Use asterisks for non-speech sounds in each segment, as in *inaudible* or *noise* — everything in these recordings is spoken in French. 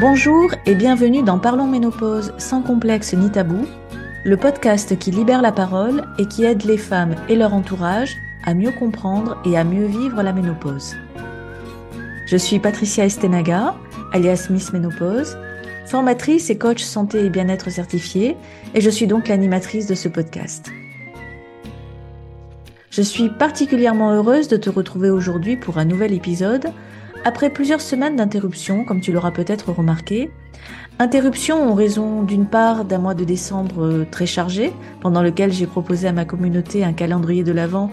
Bonjour et bienvenue dans Parlons Ménopause sans complexe ni tabou, le podcast qui libère la parole et qui aide les femmes et leur entourage à mieux comprendre et à mieux vivre la ménopause. Je suis Patricia Estenaga, alias Miss Ménopause, formatrice et coach santé et bien-être certifiée, et je suis donc l'animatrice de ce podcast. Je suis particulièrement heureuse de te retrouver aujourd'hui pour un nouvel épisode après plusieurs semaines d'interruption, comme tu l'auras peut-être remarqué, interruption en raison d'une part d'un mois de décembre euh, très chargé, pendant lequel j'ai proposé à ma communauté un calendrier de l'Avent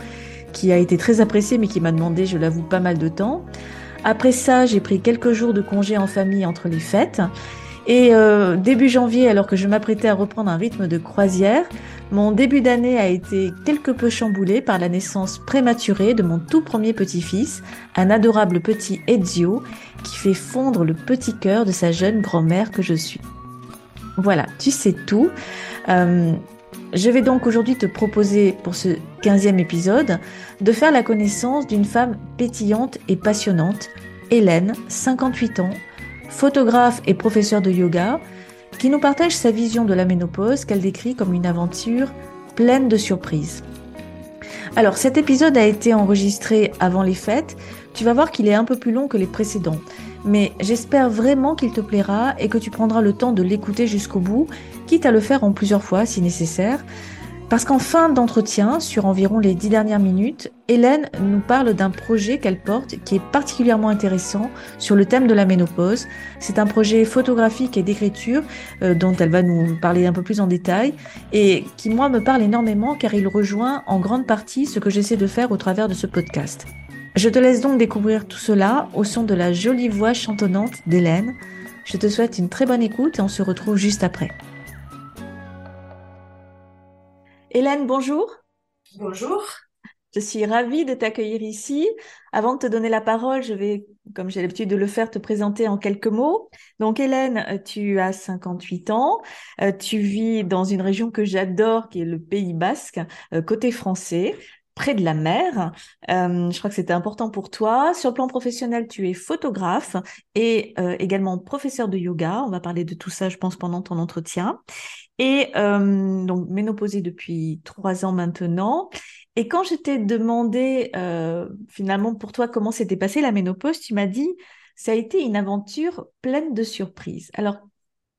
qui a été très apprécié mais qui m'a demandé, je l'avoue, pas mal de temps. Après ça, j'ai pris quelques jours de congé en famille entre les fêtes. Et euh, début janvier, alors que je m'apprêtais à reprendre un rythme de croisière, mon début d'année a été quelque peu chamboulé par la naissance prématurée de mon tout premier petit-fils, un adorable petit Ezio, qui fait fondre le petit cœur de sa jeune grand-mère que je suis. Voilà, tu sais tout. Euh, je vais donc aujourd'hui te proposer pour ce 15e épisode de faire la connaissance d'une femme pétillante et passionnante, Hélène, 58 ans, photographe et professeure de yoga, qui nous partage sa vision de la ménopause qu'elle décrit comme une aventure pleine de surprises. Alors cet épisode a été enregistré avant les fêtes, tu vas voir qu'il est un peu plus long que les précédents, mais j'espère vraiment qu'il te plaira et que tu prendras le temps de l'écouter jusqu'au bout, quitte à le faire en plusieurs fois si nécessaire, parce qu'en fin d'entretien, sur environ les dix dernières minutes, Hélène nous parle d'un projet qu'elle porte qui est particulièrement intéressant sur le thème de la ménopause. C'est un projet photographique et d'écriture euh, dont elle va nous parler un peu plus en détail et qui, moi, me parle énormément car il rejoint en grande partie ce que j'essaie de faire au travers de ce podcast. Je te laisse donc découvrir tout cela au son de la jolie voix chantonnante d'Hélène. Je te souhaite une très bonne écoute et on se retrouve juste après. Hélène, bonjour. Bonjour. Je suis ravie de t'accueillir ici. Avant de te donner la parole, je vais, comme j'ai l'habitude de le faire, te présenter en quelques mots. Donc Hélène, tu as 58 ans. Euh, tu vis dans une région que j'adore, qui est le Pays Basque, euh, côté français près de la mer. Euh, je crois que c'était important pour toi. Sur le plan professionnel, tu es photographe et également professeur de yoga. On va parler de tout ça, je pense, pendant ton entretien et euh, donc ménopausée depuis trois ans maintenant. Et quand je t'ai demandé euh, finalement pour toi comment s'était passée la ménopause, tu m'as dit ça a été une aventure pleine de surprises. Alors,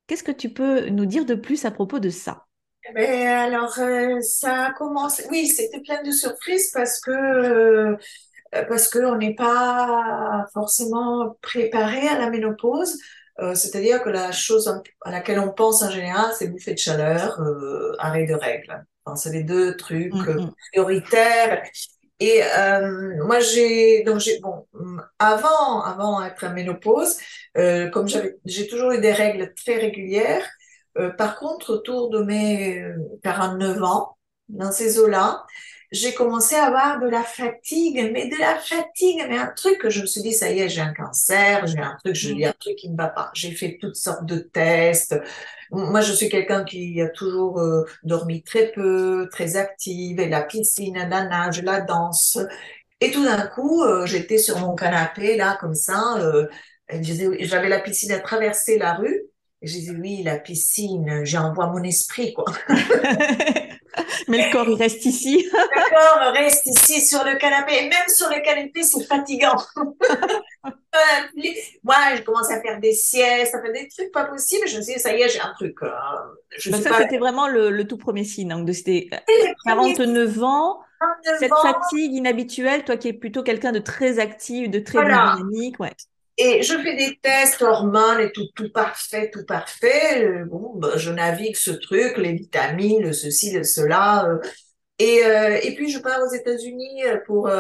qu'est-ce que tu peux nous dire de plus à propos de ça? Eh ben, alors, euh, ça a commencé. Oui, c'était plein de surprises parce que euh, parce qu'on n'est pas forcément préparé à la ménopause. Euh, c'est-à-dire que la chose à laquelle on pense en général, c'est bouffée de chaleur, euh, arrêt de règles. Enfin, c'est les deux trucs mm, euh, mm. prioritaires. Et euh, moi, j'ai donc j'ai bon avant avant d'être en ménopause, euh, comme j'avais j'ai toujours eu des règles très régulières. par contre, autour de mes 49 ans, dans ces eaux-là, j'ai commencé à avoir de la fatigue, mais de la fatigue, mais un truc que je me suis dit, ça y est, j'ai un cancer, j'ai un truc, lis un truc qui ne va pas. J'ai fait toutes sortes de tests. Moi, je suis quelqu'un qui a toujours euh, dormi très peu, très active, et la piscine, la nage, la danse. Et tout d'un coup, euh, j'étais sur mon canapé, là, comme ça, euh, j'avais la piscine à traverser la rue, et je disais, oui, la piscine, j'envoie mon esprit, quoi. *laughs* Mais le corps, il reste ici. le corps reste ici sur le canapé. Et même sur le canapé, c'est fatigant. *laughs* Moi, je commence à faire des siestes, à faire des trucs pas possibles. Je me suis dit, ça y est, j'ai un truc. Euh, ça, c'était vraiment le, tout premier signe. Donc, c'était 49 ans. cette fatigue inhabituelle, toi qui es plutôt quelqu'un de très actif, de très dynamique, ouais. Et je fais des tests hormones et tout, tout parfait, tout parfait. Euh, bon, ben, je navigue ce truc, les vitamines, ceci, cela. Euh, et, euh, et puis je pars aux États-Unis pour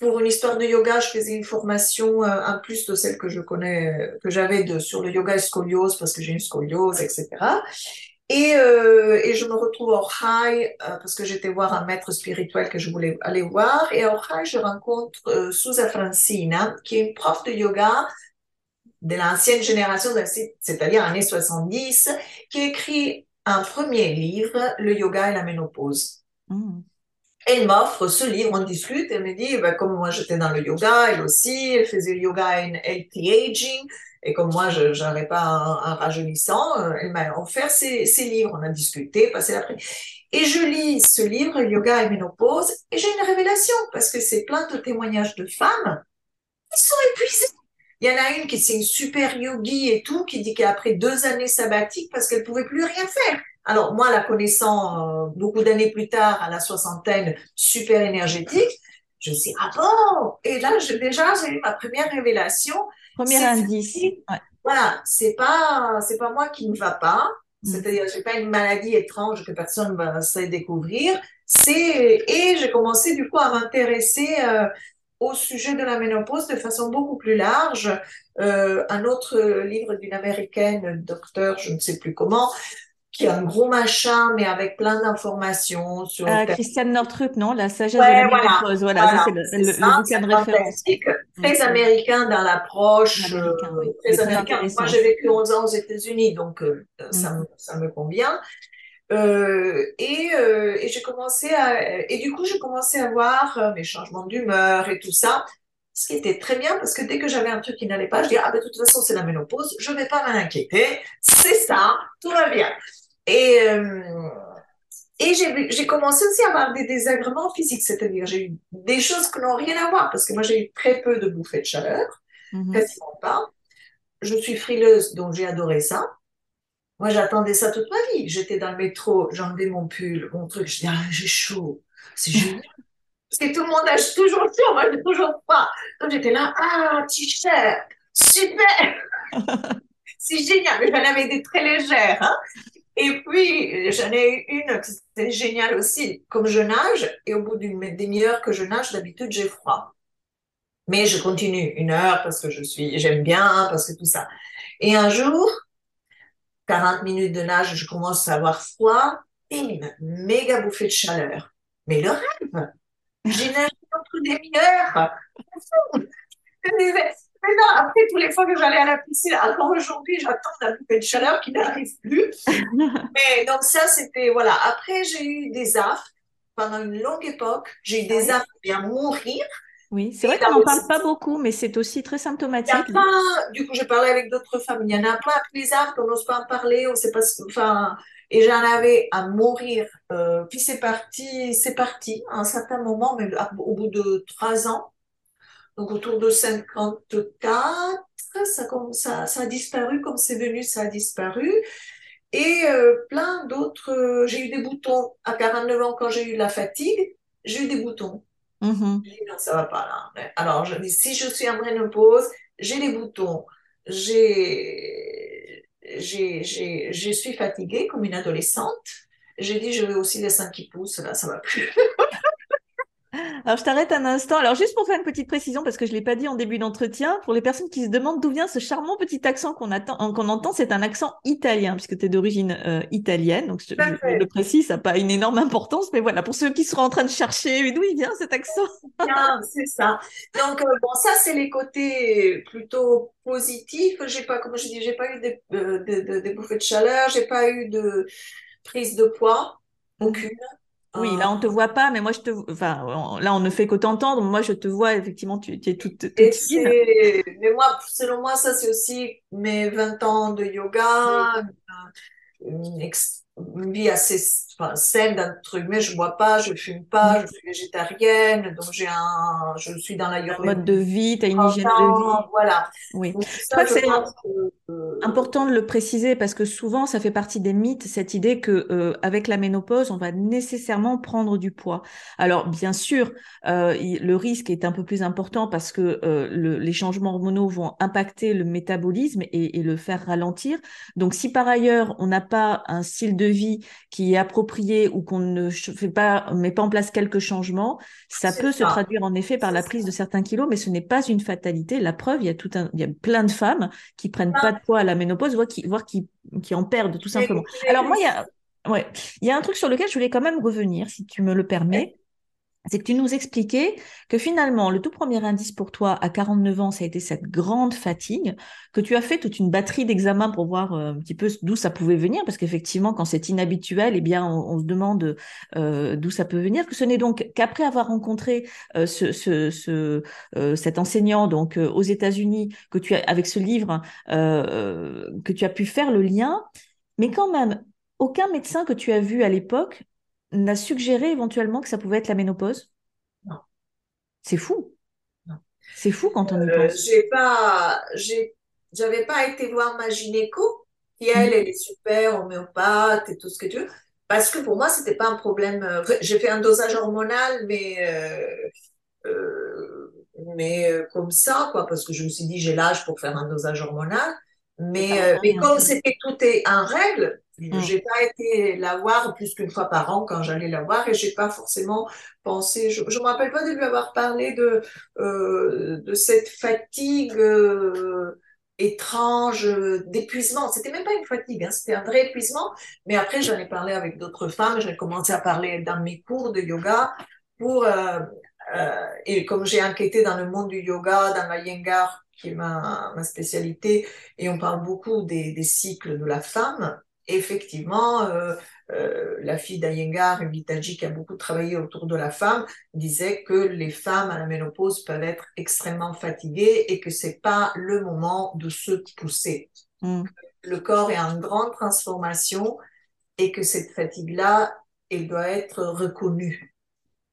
pour une histoire de yoga. Je faisais une formation en plus de celle que je connais, que j'avais de sur le yoga et scoliose parce que j'ai une scoliose, etc. Et, euh, et, je me retrouve au High euh, parce que j'étais voir un maître spirituel que je voulais aller voir. Et au High, je rencontre euh, Susa Francina, qui est une prof de yoga de l'ancienne génération, c'est-à-dire années 70, qui écrit un premier livre, Le yoga et la ménopause. Mm. elle m'offre ce livre, on discute, elle me dit, bah, comme moi j'étais dans le yoga, elle aussi, elle faisait le yoga in healthy aging, et comme moi je n'avais pas un, un, rajeunissant, euh, elle m'a offert ces, livres, on a discuté, passé l'après. Et je lis ce livre, Yoga et Ménopause, et j'ai une révélation, parce que c'est plein de témoignages de femmes qui sont épuisées. Il y en a une qui c'est une super yogi et tout, qui dit qu'après deux années sabbatiques, parce qu'elle pouvait plus rien faire, alors moi, la connaissant euh, beaucoup d'années plus tard, à la soixantaine, super énergétique, je me suis ah bon? Et là, je, déjà, j'ai eu ma première révélation. Premier indice. Ouais. Voilà, c'est pas c'est pas moi qui ne va pas. Mm. C'est-à-dire, j'ai pas une maladie étrange que personne va se découvrir. C'est et j'ai commencé du coup à m'intéresser euh, au sujet de la ménopause de façon beaucoup plus large. Euh, un autre livre d'une américaine, docteur, je ne sais plus comment, qui a un gros machin, mais avec plein d'informations sur. Euh, Christiane Northrup, non? La sagesse de la voilà. Voilà, voilà. c'est le, le, le, bouquin de référence. Très américain dans l'approche. Euh, oui. Très américain. Moi, j'ai vécu 11 ans aux États-Unis, donc euh, mm. ça, me, ça me convient. Euh, et, euh, et j'ai commencé à et du coup j'ai commencé à voir euh, mes changements d'humeur et tout ça ce qui était très bien parce que dès que j'avais un truc qui n'allait pas je disais ah ben de toute façon c'est la ménopause je vais pas m'inquiéter c'est ça tout va bien et, euh, et j'ai commencé aussi à avoir des désagréments physiques, c'est-à-dire j'ai eu des choses qui n'ont rien à voir, parce que moi j'ai eu très peu de bouffées de chaleur, mm-hmm. quasiment pas. Je suis frileuse, donc j'ai adoré ça. Moi j'attendais ça toute ma vie. J'étais dans le métro, j'enlevais mon pull, mon truc, je dis ah, j'ai chaud, c'est génial. parce que tout le monde a toujours chaud, moi j'ai toujours pas. Donc j'étais là, ah, t-shirt, super *laughs* c'est génial, mais j'en avais des très légères. Hein et puis, j'en ai une qui c'était géniale aussi. Comme je nage, et au bout d'une demi-heure que je nage, d'habitude, j'ai froid. Mais je continue une heure parce que je suis, j'aime bien, parce que tout ça. Et un jour, 40 minutes de nage, je commence à avoir froid, et une méga bouffée de chaleur. Mais le rêve! J'ai nagé entre demi-heures. Mais non, après, tous les fois que j'allais à la piscine, encore aujourd'hui, j'attends la bouffée de chaleur qui n'arrive plus. *laughs* Mais donc ça, c'était, voilà. Après, j'ai eu des affres pendant une longue époque. J'ai eu des affres bien mourir. Oui, c'est vrai qu'on n'en parle pas beaucoup, mais c'est aussi très symptomatique. Pas, du coup, j'ai parlé avec d'autres femmes. Il y en a plein des affres, on n'ose pas en parler, on sait pas enfin, et j'en avais à mourir. Euh, puis c'est parti, c'est parti à un certain moment, mais au bout de trois ans, donc autour de 54, ça, ça, ça a disparu, comme c'est venu, ça a disparu. Et euh, plein d'autres, euh, j'ai eu des boutons à 49 ans quand j'ai eu la fatigue, j'ai eu des boutons. Mm-hmm. Non, ça va pas là. Alors, je si je suis en ménopause, j'ai des boutons, j'ai, j'ai, j'ai, je suis fatiguée comme une adolescente. J'ai dit, je veux aussi les seins qui poussent, là, ça va plus. *laughs* Alors, je t'arrête un instant. Alors, juste pour faire une petite précision, parce que je ne l'ai pas dit en début d'entretien, pour les personnes qui se demandent d'où vient ce charmant petit accent qu'on qu'on entend, c'est un accent italien, puisque tu es d'origine euh, italienne. Donc, je, le précise, ça n'a pas une énorme importance, mais voilà, pour ceux qui seront en train de chercher d'où il vient cet accent? c'est ça. Donc, euh, bon, ça, c'est les côtés plutôt positifs. J'ai pas, comme je dis, j'ai pas eu des, euh, de, de, bouffées de chaleur, j'ai pas eu de prise de poids, aucune. Oui, là on te voit pas, mais moi je te, enfin là on ne fait que t'entendre. Moi je te vois effectivement, tu, es toute, toute fine. Mais moi, selon moi, ça c'est aussi mes 20 ans de yoga, une, une, vie assez enfin, saine d'entre guillemets. Je bois pas, je fume pas, je suis végétarienne, donc j'ai un, je suis dans la mode de vie, tu as une hygiène de vie. Voilà. Oui. Ça, c'est important de le préciser parce que souvent ça fait partie des mythes cette idée que euh, avec la ménopause on va nécessairement prendre du poids. Alors bien sûr euh, le risque est un peu plus important parce que euh, le, les changements hormonaux vont impacter le métabolisme et, et, le faire ralentir. Donc si par ailleurs on n'a pas un style de vie qui est approprié ou qu'on ne fait pas met pas en place quelques changements, ça peut ça. se traduire en effet par la prise de certains kilos, mais ce n'est pas une fatalité. La preuve, il y a tout un, il y a plein de femmes qui prennent pas de poids à la ménopause, voire qui, voire qui, qui en perdent tout simplement. Alors moi, il y a, ouais, il y a un truc sur lequel je voulais quand même revenir, si tu me le permets. C'est que tu nous expliquais que finalement, le tout premier indice pour toi à 49 ans, ça a été cette grande fatigue, que tu as fait toute une batterie d'examens pour voir euh, un petit peu d'où ça pouvait venir, parce qu'effectivement, quand c'est inhabituel, eh bien, on, se demande euh, d'où ça peut venir, que ce n'est donc qu'après avoir rencontré euh, ce, ce, ce cet enseignant donc aux États-Unis, que tu as avec ce livre, que tu as pu faire le lien, mais quand même, aucun médecin que tu as vu à l'époque n'a suggéré éventuellement que ça pouvait être la ménopause? Non. C'est fou. C'est fou quand on y euh, pense. J'ai pas, j'ai, j'avais pas été voir ma gynéco, qui elle, mm. elle est super homéopathe et tout ce que tu veux, parce que pour moi, c'était pas un problème. Euh, j'ai fait un dosage hormonal, mais euh, mais comme ça, quoi, parce que je me suis dit, j'ai l'âge pour faire un dosage hormonal. Mais, mais comme c'était tout est en règle, Mm. J'ai pas été la voir plus qu'une fois par an quand j'allais la voir et j'ai pas forcément pensé. Je, je me rappelle pas de lui avoir parlé de euh, de cette fatigue euh, étrange, d'épuisement. C'était même pas une fatigue, hein, c'était un vrai épuisement. Mais après, j'en ai parlé avec d'autres femmes. J'ai commencé à parler dans mes cours de yoga pour euh, euh et comme j'ai enquêté dans le monde du yoga, dans la Yengar qui est ma, ma spécialité, et on parle beaucoup des, des cycles de la femme effectivement, euh, euh, la fille d'Ayengar, Vitalji, qui a beaucoup travaillé autour de la femme, disait que les femmes à la ménopause peuvent être extrêmement fatiguées et que c'est pas le moment de se pousser. Mm. Le corps est en grande transformation et que cette fatigue-là, elle doit être reconnue.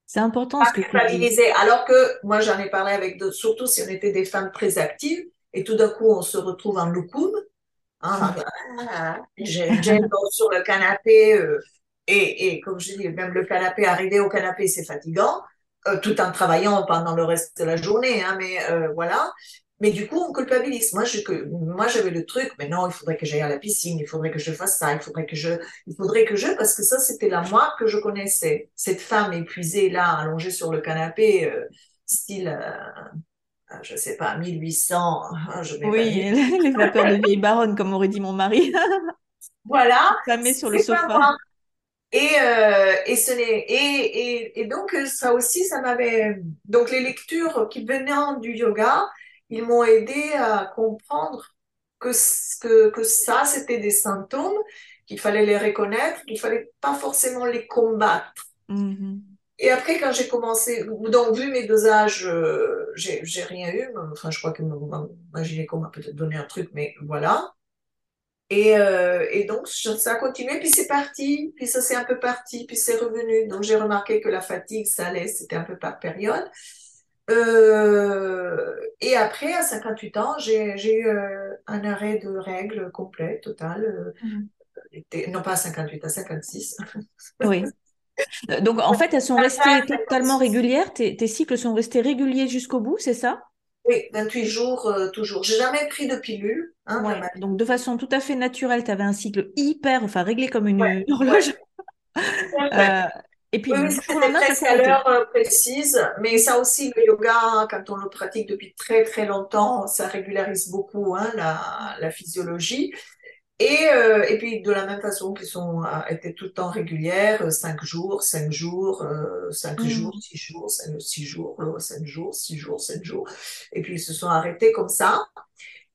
C'est important ce que tu Alors que moi, j'en ai parlé avec d'autres, surtout si on était des femmes très actives et tout d'un coup, on se retrouve en loukoum *laughs* ah, J'aime sur le canapé euh, et, et, comme je dis, même le canapé, arriver au canapé, c'est fatigant, euh, tout en travaillant pendant le reste de la journée, hein, mais euh, voilà. Mais du coup, on culpabilise. Moi, je, moi, j'avais le truc, mais non, il faudrait que j'aille à la piscine, il faudrait que je fasse ça, il faudrait que je, il faudrait que je, parce que ça, c'était la moi que je connaissais. Cette femme épuisée là, allongée sur le canapé, style ah, je sais pas, 1800. Hein, je oui, les vapeurs de vieille baronne, comme aurait dit mon mari. *laughs* voilà. met sur le sofa. Et, euh, et, ce n'est, et, et, et, donc, ça aussi, ça m'avait. Donc, les lectures qui venaient du yoga, ils m'ont aidé à comprendre que, que, que ça, c'était des symptômes, qu'il fallait les reconnaître, qu'il fallait pas forcément les combattre. Mm-hmm. Et après, quand j'ai commencé, donc vu mes dosages, euh, j'ai rien eu. Enfin, je crois que ma, gynéco m'a peut-être donné un truc, mais voilà. Et, euh, et donc, ça a continué, puis c'est parti, puis ça c'est un peu parti, puis c'est revenu. Donc, j'ai remarqué que la fatigue, ça allait, c'était un peu par période. Euh, et après, à 58 ans, j'ai eu euh, un arrêt de règles complet, total. Mmh. non pas à 58, à 56. *laughs* Oui. Euh, donc, en fait, elles sont restées totalement régulières? Tes, cycles sont restés réguliers jusqu'au bout, c'est ça? Oui, 28 jours euh, toujours. J'ai jamais pris de pilule. Hein, donc, de façon tout à fait naturelle, tu avais un cycle hyper, enfin, réglé comme une horloge. *laughs* Euh, et puis, oui, presque à l'heure précise, mais ça aussi, le yoga, quand on le pratique depuis très très longtemps, ça régularise beaucoup hein, la, la physiologie. Et, euh, et puis de la même façon qu'ils sont euh, étaient tout le temps régulières, 5 jours, 5 jours, 5 euh, jours, 6 jours, 6 jours, 5 jours, 6 jours, 7 jours. Et puis ils se sont arrêtés comme ça.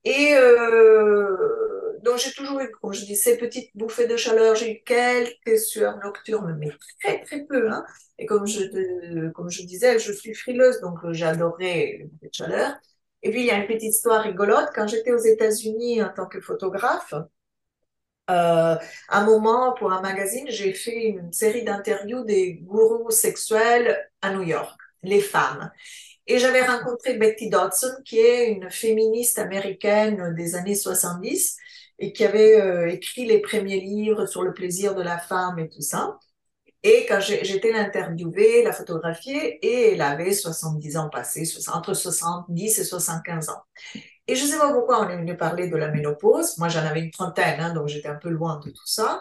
Et euh, donc j'ai toujours eu, comme je dis, ces petites bouffées de chaleur. J'ai eu quelques sueurs nocturnes, mais très très peu. Hein. Et comme je, comme je disais, je suis frileuse, donc j'adorais les bouffées de chaleur. Et puis il y a une petite histoire rigolote. Quand j'étais aux États-Unis en tant que photographe, euh, un moment, pour un magazine, j'ai fait une série d'interviews des gourous sexuels à New York, les femmes. Et j'avais rencontré Betty Dodson, qui est une féministe américaine des années 70 et qui avait euh, écrit les premiers livres sur le plaisir de la femme et tout ça. Et quand j'étais l'interviewer, la photographier, et elle avait 70 ans passés, entre 70 et 75 ans. Et je ne sais pas pourquoi on est venu parler de la ménopause. Moi, j'en avais une trentaine, hein, donc j'étais un peu loin de tout ça.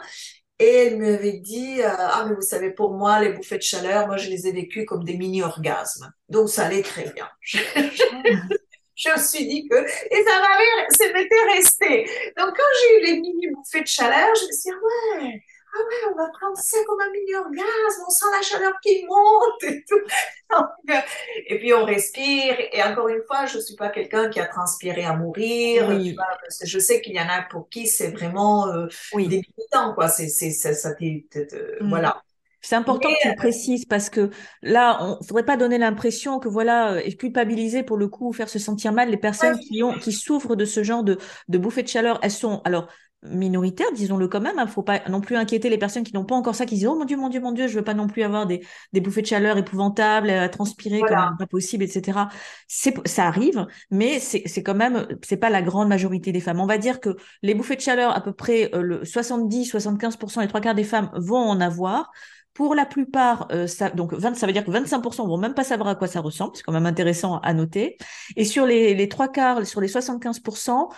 Et elle m'avait dit, euh, ah, mais vous savez, pour moi, les bouffées de chaleur, moi, je les ai vécues comme des mini-orgasmes. Donc, ça allait très bien. *laughs* je me suis dit que, et ça m'avait, ça m'était resté. Donc, quand j'ai eu les mini bouffées de chaleur, je me suis dit, ouais, ah ouais, on va prendre ça comme un mini orgasme, on sent la chaleur qui monte et tout. *laughs* Euh, et puis on respire. Et encore une fois, je suis pas quelqu'un qui a transpiré à mourir. Tu vois, parce que je sais qu'il y en a pour qui c'est vraiment euh, oui. débilitant, quoi. C'est, c'est, ça, ça mm. voilà. C'est important que tu le précises parce que là, on ne faudrait pas donner l'impression que voilà, et culpabiliser pour le coup, faire se sentir mal les personnes qui ont, qui souffrent de ce genre de, de bouffées de chaleur. Elles sont, alors, minoritaires, disons-le quand même. Il hein, ne faut pas non plus inquiéter les personnes qui n'ont pas encore ça, qui disent oh mon dieu, mon dieu, mon dieu, je veux pas non plus avoir des, des bouffées de chaleur épouvantables, à transpirer comme pas possible, etc. C'est ça arrive, mais c'est c'est quand même c'est pas la grande majorité des femmes. On va dire que les bouffées de chaleur, à peu près euh, le 70-75%, les trois quarts des femmes vont en avoir. Pour la plupart, euh, ça, donc 20, ça veut dire que 25% vont même pas savoir à quoi ça ressemble, c'est quand même intéressant à noter. Et sur les, trois quarts, sur les 75%,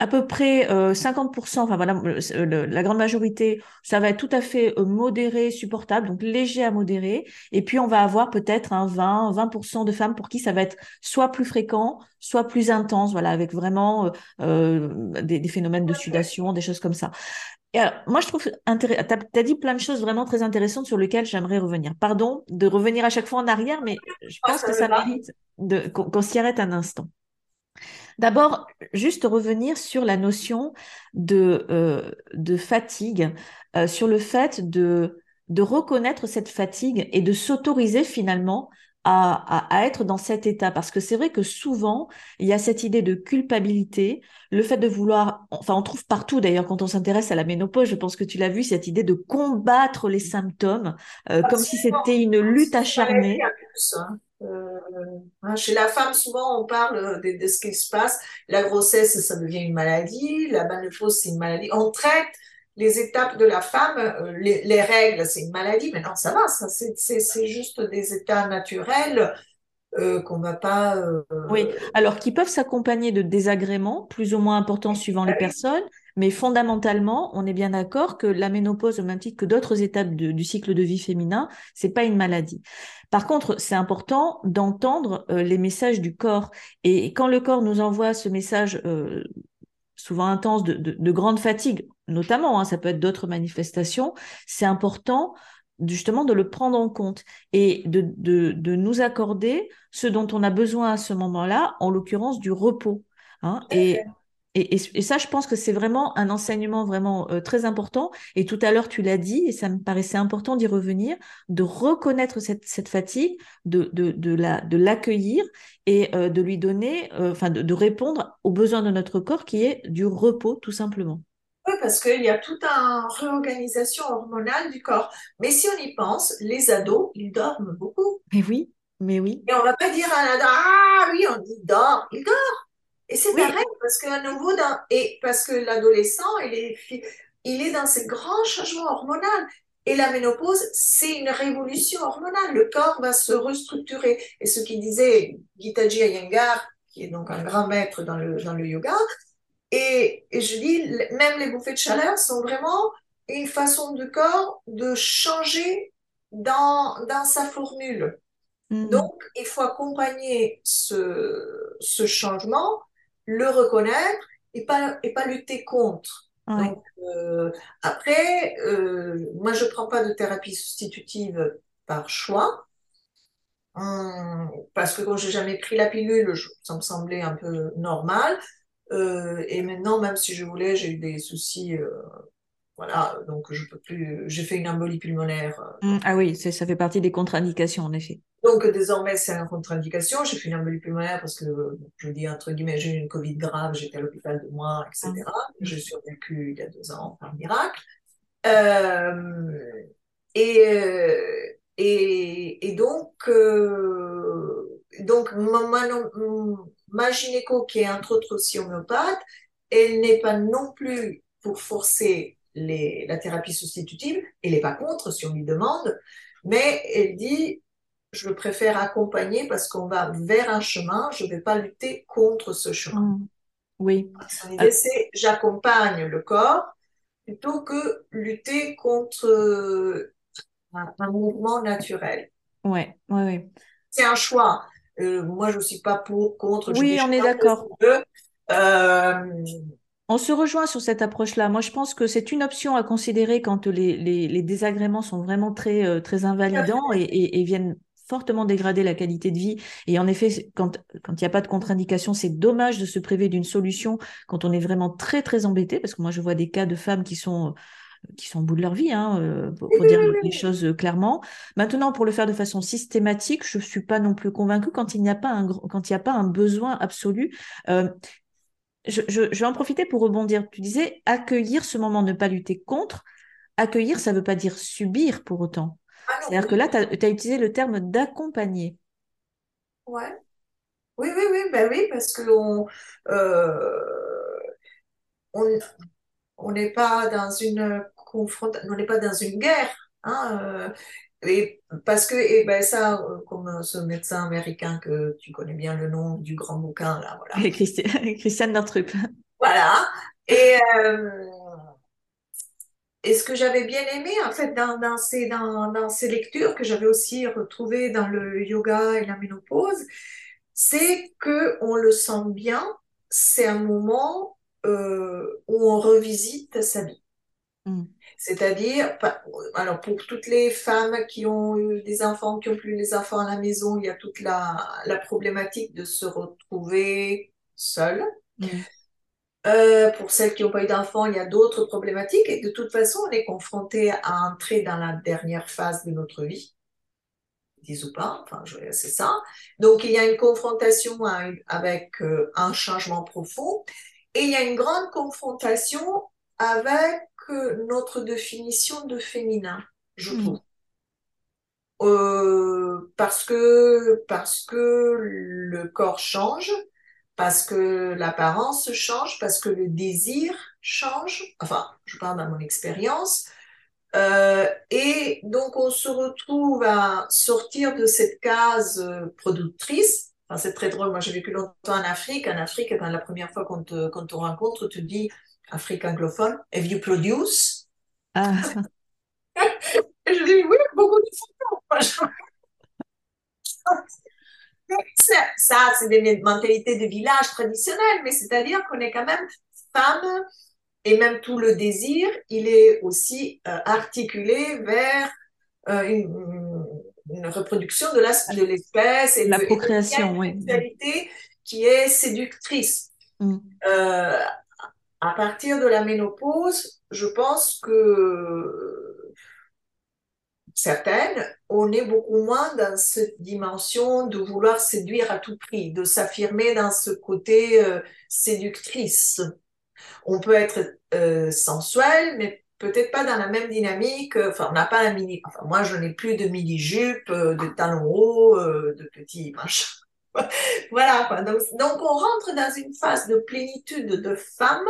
à peu près 50%, euh, enfin voilà, la grande majorité, ça va être tout à fait euh, modéré, supportable, donc léger à modéré. Et puis on va avoir peut-être un 20, 20% de femmes pour qui ça va être soit plus fréquent, soit plus intense, voilà, avec vraiment des, phénomènes de sudation, des choses comme ça moi, je trouve intéressant. Tu as, dit plein de choses vraiment très intéressantes sur lesquelles j'aimerais revenir. Pardon de revenir à chaque fois en arrière, mais je pense que ça mérite qu'on s'y arrête un instant. D'abord, juste revenir sur la notion de, euh, de fatigue, euh, sur le fait de, de reconnaître cette fatigue et de s'autoriser finalement à, être dans cet état Parce que c'est vrai que souvent, il y a cette idée de culpabilité, le fait de vouloir, enfin on trouve partout d'ailleurs quand on s'intéresse à la ménopause, je pense que tu l'as vu, cette idée de combattre les symptômes, euh, comme si c'était une lutte acharnée. Hein. Euh, hein, chez la femme, souvent, on parle de, de, ce qui se passe. La grossesse, ça devient une maladie. La ménopause, c'est une maladie. On traite les étapes de la femme, euh, les, règles, c'est une maladie, mais non, ça va, ça, c'est juste des états naturels euh, qu'on va pas. Euh, oui, alors qui peuvent s'accompagner de désagréments plus ou moins importants suivant les personnes, mais fondamentalement, on est bien d'accord que la ménopause, au même titre que d'autres étapes du cycle de vie féminin, c'est pas une maladie. Par contre, c'est important d'entendre les messages du corps. Et quand le corps nous envoie ce message souvent intense de, de, de grande fatigue, notamment, hein, ça peut être d'autres manifestations, c'est important justement de le prendre en compte et de, de, de, nous accorder ce dont on a besoin à ce moment-là, en l'occurrence du repos. Hein, et, et, et, ça, je pense que c'est vraiment un enseignement vraiment euh, très important. Et tout à l'heure, tu l'as dit, et ça me paraissait important d'y revenir, de reconnaître cette, cette fatigue, de, de, de, la, de l'accueillir et euh, de lui donner, euh, enfin, de, de répondre aux besoins de notre corps qui est du repos, tout simplement. Oui, parce qu'il y a toute une réorganisation hormonale du corps. Mais si on y pense, les ados, ils dorment beaucoup. Mais oui, mais oui. Et on va pas dire à un ado, ah oui, on dit dort, il dort. Et c'est pareil, parce qu'à nouveau, dans, et parce que l'adolescent, il est, il est dans ces grands changements hormonaux. Et la ménopause, c'est une révolution hormonale. Le corps va se restructurer. Et ce qu'il disait Gitaji Iyengar, qui est donc un grand maître dans le, dans le yoga, et, je dis, même les bouffées de chaleur sont vraiment une façon du corps de changer dans, dans sa formule. Mm-hmm. Donc, il faut accompagner ce, ce changement, le reconnaître et pas, et pas lutter contre. Donc, euh, après, euh, moi, je prends pas de thérapie substitutive par choix. Hum, parce que quand j'ai jamais pris la pilule, ça me semblait un peu normal. Euh, et maintenant, même si je voulais, j'ai eu des soucis. Euh, voilà, donc je peux plus. J'ai fait une embolie pulmonaire. Euh. Mmh, ah oui, ça fait partie des contre-indications en effet. Donc désormais, c'est une contre-indication. J'ai fait une embolie pulmonaire parce que, je dis entre guillemets, j'ai eu une Covid grave, j'étais à l'hôpital de mois, etc. Mmh. J'ai survécu il y a deux ans par miracle. Euh, et, et, et donc, euh, donc ma gynéco, qui est entre autres aussi homéopathe, elle n'est pas non plus pour forcer les, la thérapie substitutive, elle n'est pas contre si on lui demande, mais elle dit, je préfère accompagner parce qu'on va vers un chemin, je ne vais pas lutter contre ce chemin. Mmh. Oui. Son idée, c'est j'accompagne le corps plutôt que lutter contre un, mouvement naturel. Ouais, ouais, ouais. C'est un choix. Euh, moi, je suis pas pour, contre. Oui, on est d'accord. Euh, On se rejoint sur cette approche-là. Moi, je pense que c'est une option à considérer quand les, les, désagréments sont vraiment très, euh, très invalidants et, viennent fortement dégrader la qualité de vie. Et en effet, quand il n'y a pas de contre-indication, c'est dommage de se priver d'une solution quand on est vraiment très, très embêté, parce que moi, je vois des cas de femmes qui sont qui sont au bout de leur vie, hein, euh, pour, dire les choses euh, clairement. Maintenant, pour le faire de façon systématique, je ne suis pas non plus convaincue quand il n'y a pas un, quand il n'y a pas un besoin absolu je, vais en profiter pour rebondir. Tu disais accueillir ce moment, ne pas lutter contre. Accueillir, ça ne veut pas dire subir pour autant. Ah C'est-à-dire que là, tu as, utilisé le terme d'accompagner. Ouais. Oui, oui, oui, ben oui, parce que on, euh, on n'est pas dans une confrontation, on n'est pas dans une guerre. Hein, euh, et parce que, et ben ça, euh, comme ce médecin américain que tu connais bien le nom du grand bouquin, là, voilà. *laughs* Christiane Nortrup. Voilà. Et, euh, et ce que j'avais bien aimé, en fait, dans, dans, ces, dans, dans ces lectures que j'avais aussi retrouvées dans le yoga et la ménopause, c'est que on le sent bien, c'est un moment euh, où on revisite sa vie. Mm. C'est-à-dire, alors pour toutes les femmes qui ont eu des enfants, qui ont plus les enfants à la maison, il y a toute la, la problématique de se retrouver seule. Mm. Euh, pour celles qui n'ont pas eu d'enfants, il y a d'autres problématiques et de toute façon, on est confronté à entrer dans la dernière phase de notre vie, dis ou pas, enfin, c'est ça. Donc, il y a une confrontation avec euh, un changement profond et il y a une grande confrontation avec notre définition de féminin, je trouve. Euh, parce que parce que le corps change, parce que l'apparence change, parce que le désir change. Enfin, je parle dans mon expérience. Euh, et donc on se retrouve à sortir de cette case productrice. Enfin, c'est très drôle. Moi, j'ai vécu longtemps en Afrique. En Afrique, quand la première fois qu'on te, qu'on te rencontre, tu te dis Afrique anglophone, Have you produce? Ah. *laughs* je dis oui, beaucoup de photos. ça, c'est des mentalités de village traditionnelles, mais c'est-à-dire qu'on est quand même femme et même tout le désir, il est aussi euh, articulé vers euh, une, reproduction de l'espèce et la procréation, oui. qui est séductrice. Mm. Euh, à partir de la ménopause, je pense que certaines, on est beaucoup moins dans cette dimension de vouloir séduire à tout prix, de s'affirmer dans ce côté euh, séductrice. On peut être euh, sensuel, mais peut-être pas dans la même dynamique. Enfin, on n'a pas la mini. Enfin, moi, je n'ai plus de mini-jupe, euh, de talons hauts, de petits machins. *laughs* voilà, Donc, donc, on rentre dans une phase de plénitude de femmes,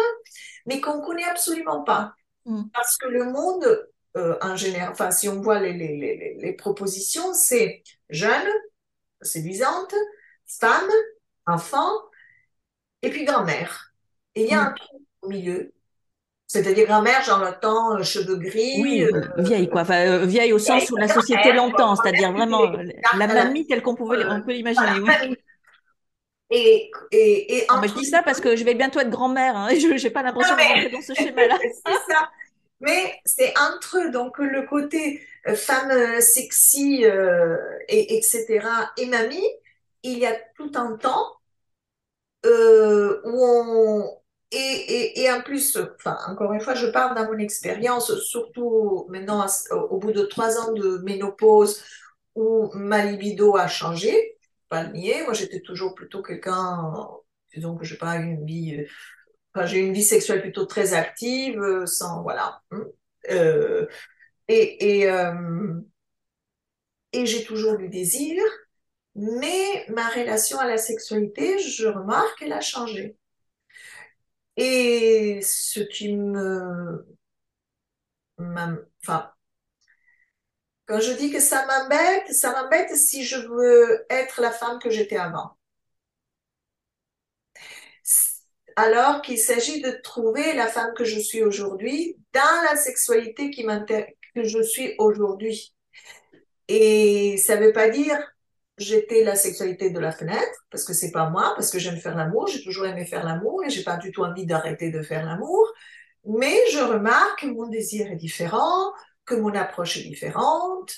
mais qu'on connaît absolument pas. Mm. Parce que le monde, euh, en général, enfin, si on voit les, les, les, les propositions, c'est jeune, séduisante, femme, enfant, et puis grand-mère. Et il y a mm. un trou au milieu. C'est-à-dire grand-mère, j'en entends euh, cheveux gris. Oui, euh, vieille quoi. Enfin, vieille au sens où la société l'entend, c'est-à-dire vraiment la mamie telle qu'on pouvait, on peut l'imaginer. Oui. Et, et, et je dis ça parce que je vais bientôt être grand-mère. Hein, et je n'ai pas l'impression de rentrer dans ce schéma-là. *laughs* c'est ça. Mais c'est entre donc le côté euh, femme sexy et etc. et mamie, il y a tout un temps euh, où on et, en plus, encore une fois, je parle dans mon expérience, surtout maintenant au bout de trois ans de ménopause où ma libido a changé, pas le nier. Moi, j'étais toujours plutôt quelqu'un, disons que j'ai pas une vie, j'ai une vie sexuelle plutôt très active, sans, voilà. Hein. Euh, et, et, euh, et j'ai toujours du désir, mais ma relation à la sexualité, je remarque, elle a changé. Et ce qui me... Enfin, quand je dis que ça m'embête, ça m'embête si je veux être la femme que j'étais avant. Alors qu'il s'agit de trouver la femme que je suis aujourd'hui dans la sexualité qui que je suis aujourd'hui. Et ça ne veut pas dire jeter la sexualité de la fenêtre parce que c'est pas moi, parce que j'aime faire l'amour, j'ai toujours aimé faire l'amour et j'ai pas du tout envie d'arrêter de faire l'amour. Mais je remarque que mon désir est différent, que mon approche est différente.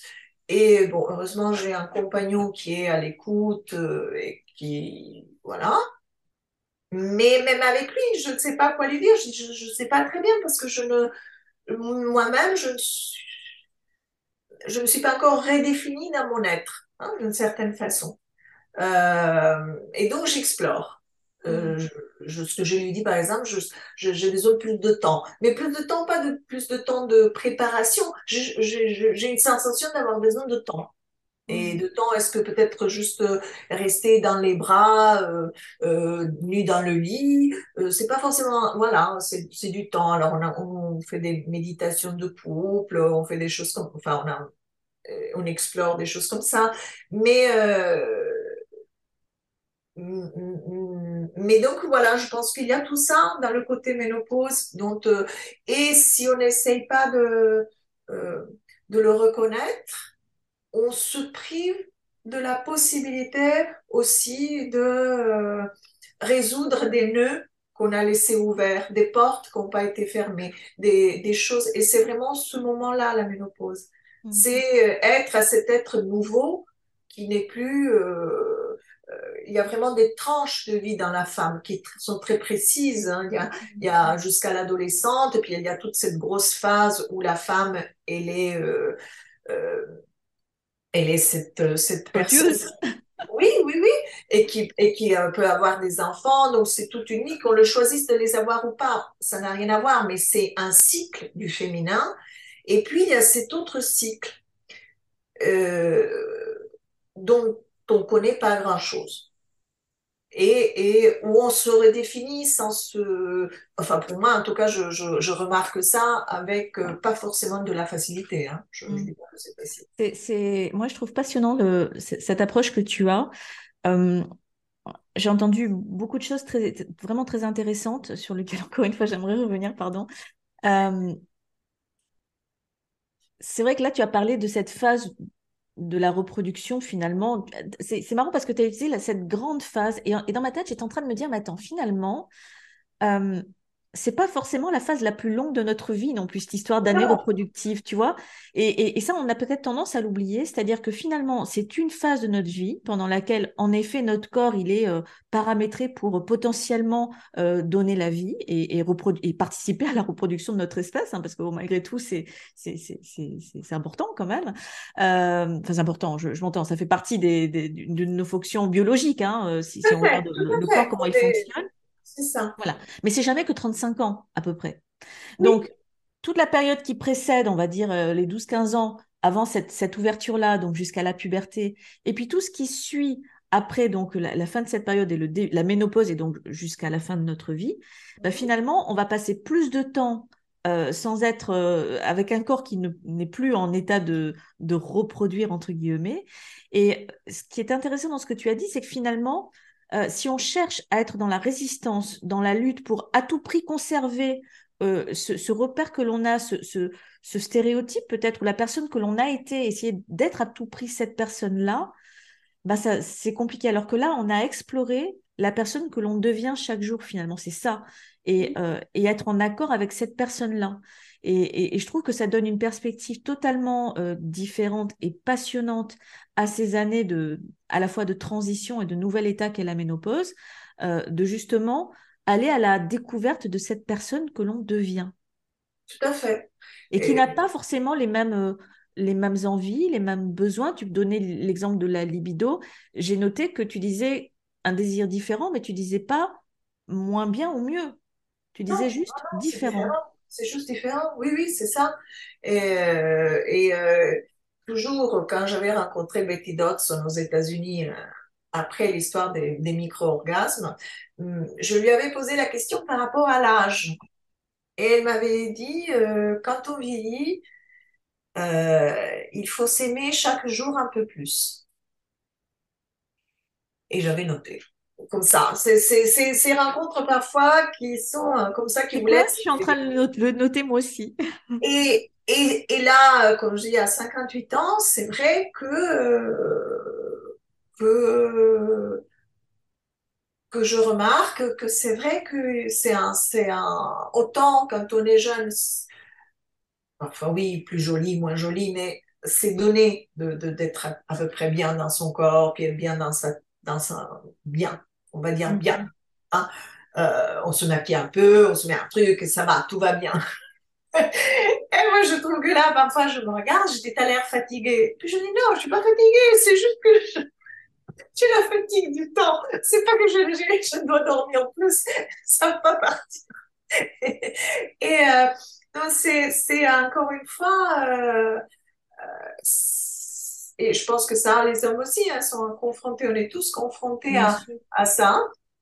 Et bon, heureusement, j'ai un compagnon qui est à l'écoute euh, et qui, voilà. Mais même avec lui, je ne sais pas quoi lui dire. Je ne sais pas très bien parce que je ne, moi-même, je ne suis, je ne suis pas encore redéfinie dans mon être, hein, d'une certaine façon. Euh, et donc, j'explore. Euh, mm. je, ce que je lui dis, par exemple, j'ai besoin de plus de temps. Mais plus de temps, pas de plus de temps de préparation. J'ai une sensation d'avoir besoin de temps. Et mm. de temps, est-ce que peut-être juste euh, rester dans les bras, euh, euh, nu dans le lit, euh, c'est pas forcément, voilà, c'est du temps. Alors on, a, on fait des méditations de couple, on fait des choses comme, enfin on a, on explore des choses comme ça, mais mais donc voilà, je pense qu'il y a tout ça dans le côté ménopause. Donc, euh, et si on n'essaye pas de, euh, de le reconnaître, on se prive de la possibilité aussi de euh, résoudre des nœuds qu'on a laissés ouverts, des portes qui n'ont pas été fermées, des, des choses. Et c'est vraiment ce moment-là, la ménopause. Mmh. C'est être à cet être nouveau qui n'est plus il y a vraiment des tranches de vie dans la femme qui sont très précises. Hein. Il y a, jusqu'à l'adolescente, puis il y a toute cette grosse phase où la femme, elle est, euh, euh, elle est cette, cette personne. Oui, oui, oui, et qui, et qui euh, peut avoir des enfants, donc c'est toute unique. Qu'on le choisisse de les avoir ou pas, ça n'a rien à voir, mais c'est un cycle du féminin. Et puis il y a cet autre cycle dont on ne connaît pas grand-chose et, où on se redéfinit sans se... Enfin, pour moi, en tout cas, je, remarque ça avec euh, pas forcément de la facilité. Hein. Je, mm. c'est Moi, je trouve passionnant le, cette approche que tu as. Euh, j'ai entendu beaucoup de choses très, vraiment très intéressantes sur lesquelles, *laughs* encore une fois, j'aimerais revenir, pardon. Euh, c'est vrai que là, tu as parlé de cette phase de la reproduction finalement. C'est marrant parce que tu as utilisé cette grande phase et, dans ma tête, j'étais en train de me dire, mais attends, finalement, euh, c'est pas forcément la phase la plus longue de notre vie non plus, cette histoire d'année reproductive, tu vois. Et, ça, on a peut-être tendance à l'oublier, c'est-à-dire que finalement, c'est une phase de notre vie pendant laquelle, en effet, notre corps, il est euh, paramétré pour potentiellement euh, donner la vie et, et, participer *laughs* à la reproduction de notre espèce, hein, parce que malgré tout, c'est important quand même. Euh, enfin, c'est important, je, m'entends, ça fait partie des, de nos fonctions biologiques, hein, si, si on regarde le corps, comment il fonctionne. C'est ça. Voilà. Mais c'est jamais que 35 ans, à peu près. Donc, toute la période qui précède, on va dire, euh, les 12-15 ans, avant cette, ouverture-là, donc jusqu'à la puberté, et puis tout ce qui suit après donc la, fin de cette période et le la ménopause et donc jusqu'à la fin de notre vie, bah, finalement, on va passer plus de temps euh, sans être euh, avec un corps qui n'est plus en état de, de reproduire entre guillemets. Et ce qui est intéressant dans ce que tu as dit, c'est que finalement, euh, si on cherche à être dans la résistance, dans la lutte pour à tout prix conserver euh, ce, repère que l'on a, ce, stéréotype peut-être, ou la personne que l'on a été, essayer d'être à tout prix cette personne-là, bah ça, c'est compliqué. Alors que là, on a exploré la personne que l'on devient chaque jour finalement, c'est ça. Et, euh, et, être en accord avec cette personne-là. Et, je trouve que ça donne une perspective totalement euh, différente et passionnante à ces années de, à la fois de transition et de nouvel état qu'est la ménopause, euh, de justement aller à la découverte de cette personne que l'on devient. Tout à fait. Et, qui n'a pas forcément les mêmes, euh, les mêmes envies, les mêmes besoins. Tu donnais l'exemple de la libido. J'ai noté que tu disais un désir différent, mais tu disais pas moins bien ou mieux. Tu disais juste différent c'est juste différent. Oui, oui, c'est ça. Et, euh, euh, toujours, quand j'avais rencontré Betty Dodson aux États-Unis, euh, après l'histoire des, micro-orgasmes, hum, je lui avais posé la question par rapport à l'âge. Et elle m'avait dit, quand on vieillit, il faut s'aimer chaque jour un peu plus. Et j'avais noté comme ça. C'est ces rencontres parfois qui sont euh, comme ça, qui vous laissent. Je suis en train de le noter moi aussi. *laughs* et, et, et, là, euh, comme je dis, à 58 ans, c'est vrai que euh, que, que je remarque que c'est vrai que c'est un, c'est un, autant quand on est jeune, parfois oui, plus joli, moins joli, mais c'est donné de, d'être à, à peu près bien dans son corps, puis être bien dans sa, dans sa, bien, on va dire bien. Mhm. hein. Euh, on se maquille un peu, on se met un truc, ça va, tout va bien. *laughs* Et moi, je trouve que là, parfois, je me regarde, j'étais à l'air fatiguée. Puis je dis non, je suis pas fatiguée, c'est juste que je, *laughs* j'ai la fatigue du temps. C'est pas que je, je, je dois dormir plus, *laughs* ça va pas partir. Et euh, donc, c'est, c'est encore une fois, euh, et je pense que ça, les hommes aussi hein, sont confrontés, on est tous confrontés à, à ça.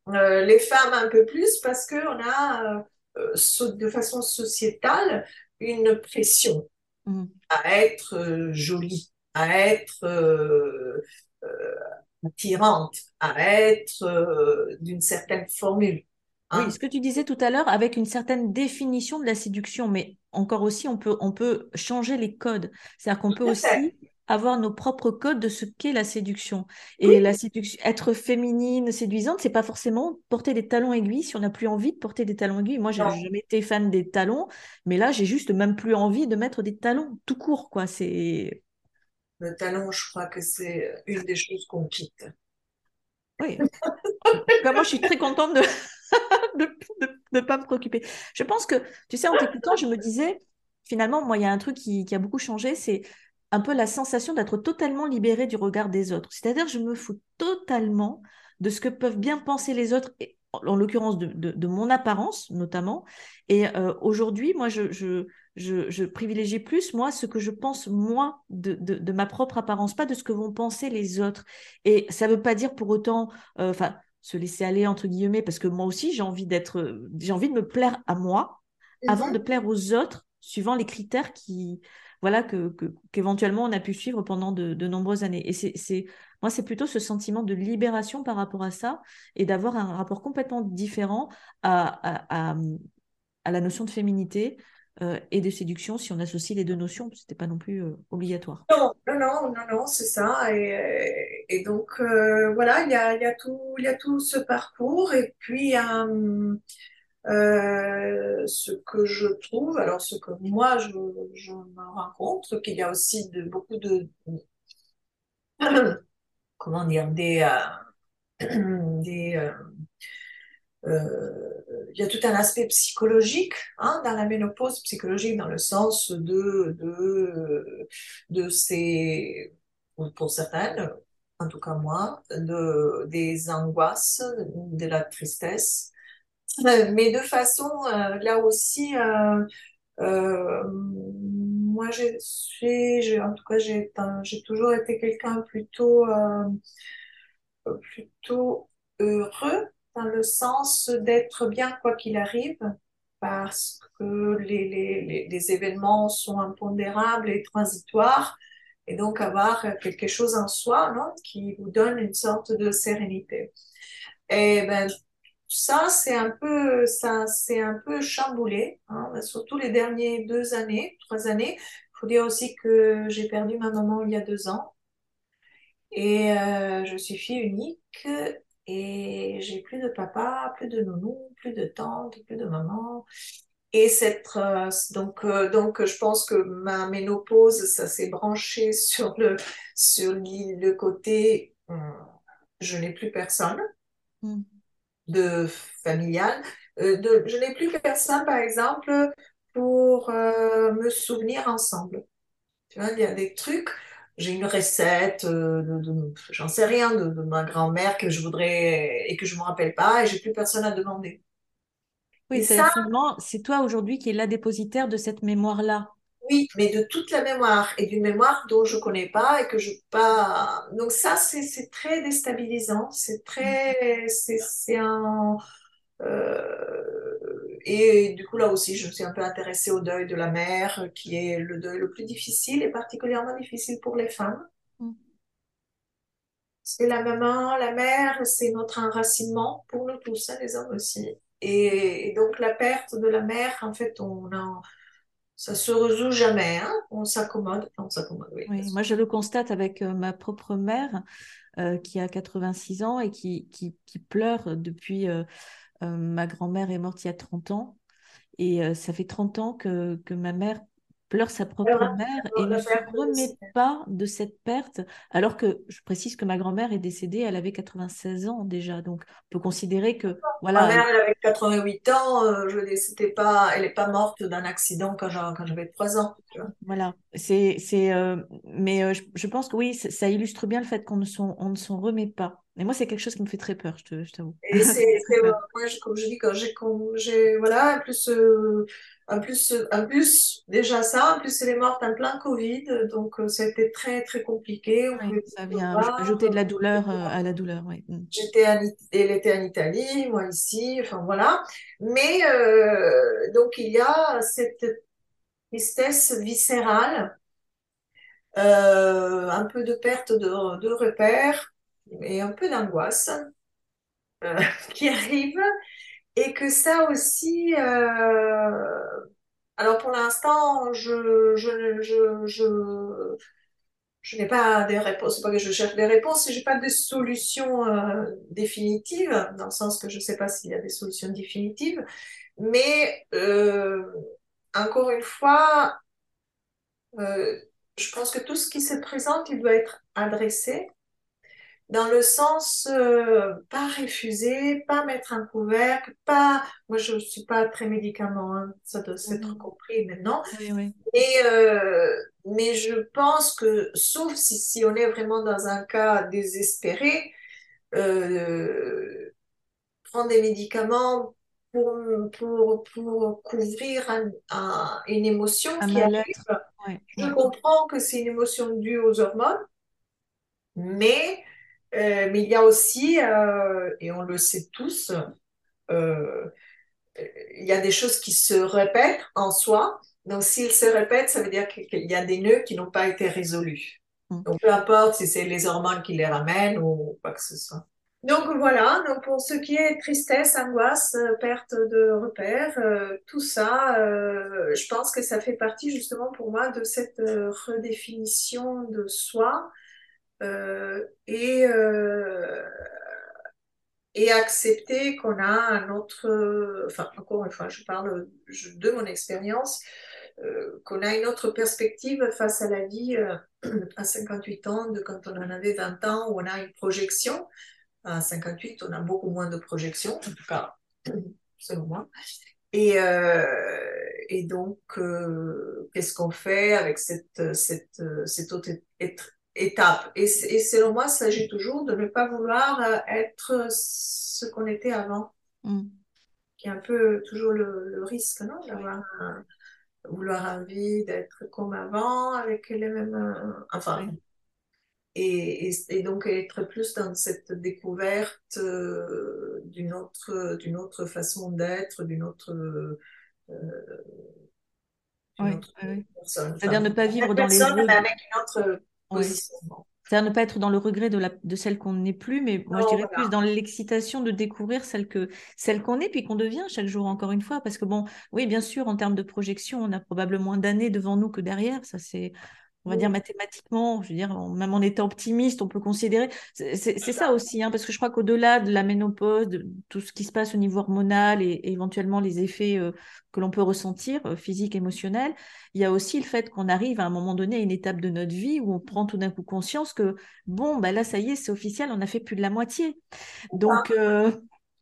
Euh, les femmes un peu plus parce qu'on a euh, so- de façon sociétale une pression Mhm. à être euh, jolie, à être euh, euh, attirante, à être euh, d'une certaine formule. Oui, Hein? ce que tu disais tout à l'heure, avec une certaine définition de la séduction, mais encore aussi, on peut, on peut changer les codes. C'est-à-dire qu'on peut aussi avoir nos propres codes de ce qu'est la séduction. Et Oui, la séduction, être féminine, séduisante, c'est pas forcément porter des talons aiguilles si on n'a plus envie de porter des talons aiguilles. Moi, j'ai jamais été fan des talons, mais là, j'ai juste même plus envie de mettre des talons tout court, quoi. C'est, Le talon, je crois que c'est une des choses qu'on quitte. oui. *laughs* Moi, je suis très contente de *laughs* de ne pas me préoccuper. Je pense que, tu sais, en t'écoutant, je me disais, finalement, moi, il y a un truc qui, qui a beaucoup changé, c'est un peu la sensation d'être totalement libérée du regard des autres. C'est-à-dire, je me fous totalement de ce que peuvent bien penser les autres, et en en l'occurrence de, de- de mon apparence notamment. Et euh, aujourd'hui, moi, je, je, je, je privilégie plus, moi, ce que je pense, moi, de, de, de ma propre apparence, pas de ce que vont penser les autres. Et ça ne veut pas dire pour autant, euh, enfin, se laisser aller, entre guillemets, parce que moi aussi, j'ai envie d'être, euh, j'ai envie de me plaire à moi avant de Mhm. plaire aux autres, suivant les critères qui, voilà, que, qu'éventuellement on a pu suivre pendant de, nombreuses années. Et c'est, moi, c'est plutôt ce sentiment de libération par rapport à ça et d'avoir un rapport complètement différent à, à, la notion de féminité euh, et de séduction si on associe les deux notions, c'était pas non plus euh, obligatoire. Non, non, non, non, non, c'est ça. Et, donc, euh, voilà, il y a, y a y a tout ce parcours. Et puis, euh, ce que je trouve, alors ce que moi, je, je me rencontre, qu'il y a aussi de, beaucoup de, *clears throat* comment dire, des, euh, *clears throat* des, euh, il y a tout un aspect psychologique hein, dans la ménopause, psychologique dans le sens de, de, de ces, pour certaines, en tout cas moi, de, des angoisses, de la tristesse, mais de façon euh, là aussi, euh, euh, moi j'ai, j'ai- en tout cas j'ai, toujours été quelqu'un plutôt euh, plutôt heureux dans le sens d'être bien quoi qu'il arrive, parce que les, les, les, événements sont impondérables et transitoires, et donc avoir quelque chose en soi, non, qui vous donne une sorte de sérénité. Et ben ça, c'est un peu, ça, c'est un peu chamboulé, hein, surtout les dernières deux années, trois années. Il faut dire aussi que j'ai perdu ma maman il y a deux ans. Et euh, je suis fille unique et j'ai plus de papa, plus de nounou, plus de tante, plus de maman. Et cette, euh, donc, euh, donc, je pense que ma ménopause, ça s'est branché *laughs* sur le, sur le côté, je n'ai plus personne Mm. De familial. Euh, de, je n'ai plus personne, par exemple, pour euh, me souvenir ensemble. Tu vois, il y a des trucs. J'ai une recette, euh, de, de- j'en sais rien, de, de ma grand-mère que je voudrais et que je me rappelle pas et j'ai plus personne à demander. Oui, Et ça, c'est toi aujourd'hui qui es la dépositaire de cette mémoire-là. Oui, mais de toute la mémoire et d'une mémoire dont je connais pas et que je pas. Donc ça, c'est très déstabilisant. C'est très, c'est c'est un. euh, Et du coup, là aussi, je me suis un peu intéressée au deuil de la mère, qui est le deuil le plus difficile et particulièrement difficile pour les femmes. Mm. C'est la maman, la mère, c'est notre enracinement pour nous tous, hein, les hommes aussi. Et, et donc la perte de la mère, en fait, on a, ça se résout jamais, hein. On s'accommode, on s'accommode, oui. Moi je le constate avec euh, ma propre mère euh, qui a 86 ans et qui, qui, pleure depuis euh, ma grand-mère est morte il y a 30 ans. Et ça fait 30 ans que, que ma mère pleure sa propre Alors, mère et ne se remet pas de cette perte, alors que je précise que ma grand-mère est décédée, elle avait 96 ans déjà. Donc on peut considérer que, Ma voilà, mère, elle- avait 88 ans, euh, je c'était pas, elle n'est pas morte d'un accident quand j'avais, quand j'avais 3 ans, voilà. C'est, c'est, euh, mais euh, je, je pense que oui, ça ça illustre bien le fait qu'on ne s'en, on ne s'en remet pas. Et moi, c'est quelque chose qui me fait très peur, je t'avoue. Et c'est, *laughs* moi, je- comme je dis, quand j'ai, quand j'ai, voilà, en plus, euh, en plus, euh, en plus, déjà ça, en plus, elle est morte en plein Covid, donc euh, ça a été très, très compliqué, on Oui, plus ça vient ajouter de la douleur euh, à la douleur, oui. Mm. J'étais en, elle était en Italie, moi ici, enfin voilà. Mais euh, donc il y a cette tristesse viscérale, un peu de perte de, de repères et un peu d'angoisse euh, *laughs* qui arrive. Et que ça aussi, euh, alors pour l'instant, je, je, je, je, je n'ai pas des réponses, c'est pas que je cherche des réponses, j'ai pas de solution euh, définitive, dans le sens que je sais pas s'il y a des solutions définitives, mais encore une fois, je pense que tout ce qui se présente, il doit être adressé dans le sens euh, pas refuser, pas mettre un couvercle, pas. Moi, je suis pas très médicament, hein, ça doit s'être Mhm. compris maintenant. Oui, oui. Mais euh, mais je pense que sauf si si on est vraiment dans un cas désespéré, euh, prendre des médicaments pour pour pour couvrir un- un- une émotion Un qui arrive. Oui, Je comprends que c'est une émotion due aux hormones. Mais, euh, mais il y a aussi, euh, et on le sait tous, euh, il y a des choses qui se répètent en soi. Donc, s'ils se répètent, ça veut dire qu'il y a des nœuds qui n'ont pas été résolus. Mm. Donc, peu importe si c'est les hormones qui les ramènent ou quoi que ce soit. Donc voilà, donc pour ce qui est tristesse, angoisse, perte de repères, euh, tout ça, euh, je pense que ça fait partie justement pour moi de cette euh, redéfinition de soi et, euh, et accepter qu'on a un autre, enfin encore une fois, je parle de mon expérience, euh, qu'on a une autre perspective face à la vie euh, *clears throat* à 58 ans de quand on en avait 20 ans, où on a une projection. À 58, on a beaucoup moins de projections, en tout cas, *clears throat* selon moi. Et, euh, et donc, euh, qu'est-ce qu'on fait avec cette, cette, cette autre é- étape? Et, selon moi, il s'agit toujours de ne pas vouloir euh, être ce qu'on était avant, Mm. qui est un peu toujours le, le risque, non? D'avoir un- vouloir envie d'être comme avant, avec les mêmes, euh, enfin, oui, et, et, et donc être plus dans cette découverte euh, d'une autre, d'une autre façon d'être, d'une autre, euh, oui, autre oui, personne. C'est-à-dire Enfin, ne pas vivre dans les personne, mais avec une autre Oui. C'est-à-dire ne pas être dans le regret de, la, de celle qu'on n'est plus, mais moi je dirais plus dans l'excitation de découvrir celle que celle qu'on est, puis qu'on devient chaque jour, encore une fois. Parce que bon, oui, bien sûr, en termes de projection, on a probablement moins d'années devant nous que derrière. Ça, c'est, on va dire Oui, mathématiquement, je veux dire, même en étant optimiste, on peut considérer. C'est c'est ça aussi, hein, parce que je crois qu'au-delà de la ménopause, de tout ce qui se passe au niveau hormonal et, et éventuellement les effets euh, que l'on peut ressentir, euh, physiques, émotionnels, il y a aussi le fait qu'on arrive à un moment donné à une étape de notre vie où on prend tout d'un coup conscience que, bon, bah là, ça y est, c'est officiel, on a fait plus de la moitié. Donc, euh,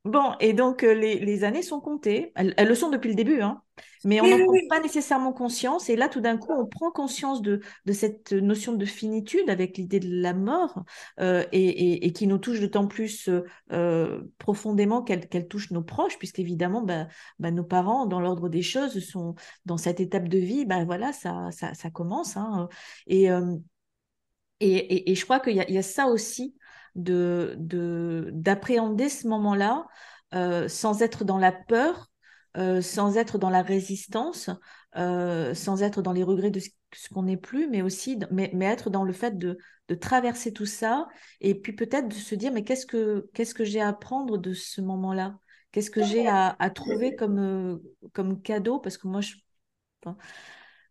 bon, et donc euh, les, les années sont comptées. Elles, elles le sont depuis le début, hein. Mais on n'en oui, prend oui. pas nécessairement conscience. Et là, tout d'un coup, on prend conscience de, de cette notion de finitude avec l'idée de la mort euh, et, et- et qui nous touche d'autant plus euh, profondément qu'elle touche nos proches, puisqu'évidemment, bah, bah, nos parents, dans l'ordre des choses, sont dans cette étape de vie. Bah, voilà, ça, ça, ça commence. hein. Et, et, et- et je crois qu'il y a ça aussi de, de, d'appréhender ce moment-là euh, sans être dans la peur, euh, sans être dans la résistance, euh, sans être dans les regrets de ce, qu'on n'est plus, mais aussi mais, mais être dans le fait de, de traverser tout ça et puis peut-être de se dire mais qu'est-ce que, qu'est-ce que j'ai à apprendre de ce moment-là? Qu'est-ce que j'ai à, trouver comme, comme cadeau? Parce que moi, je,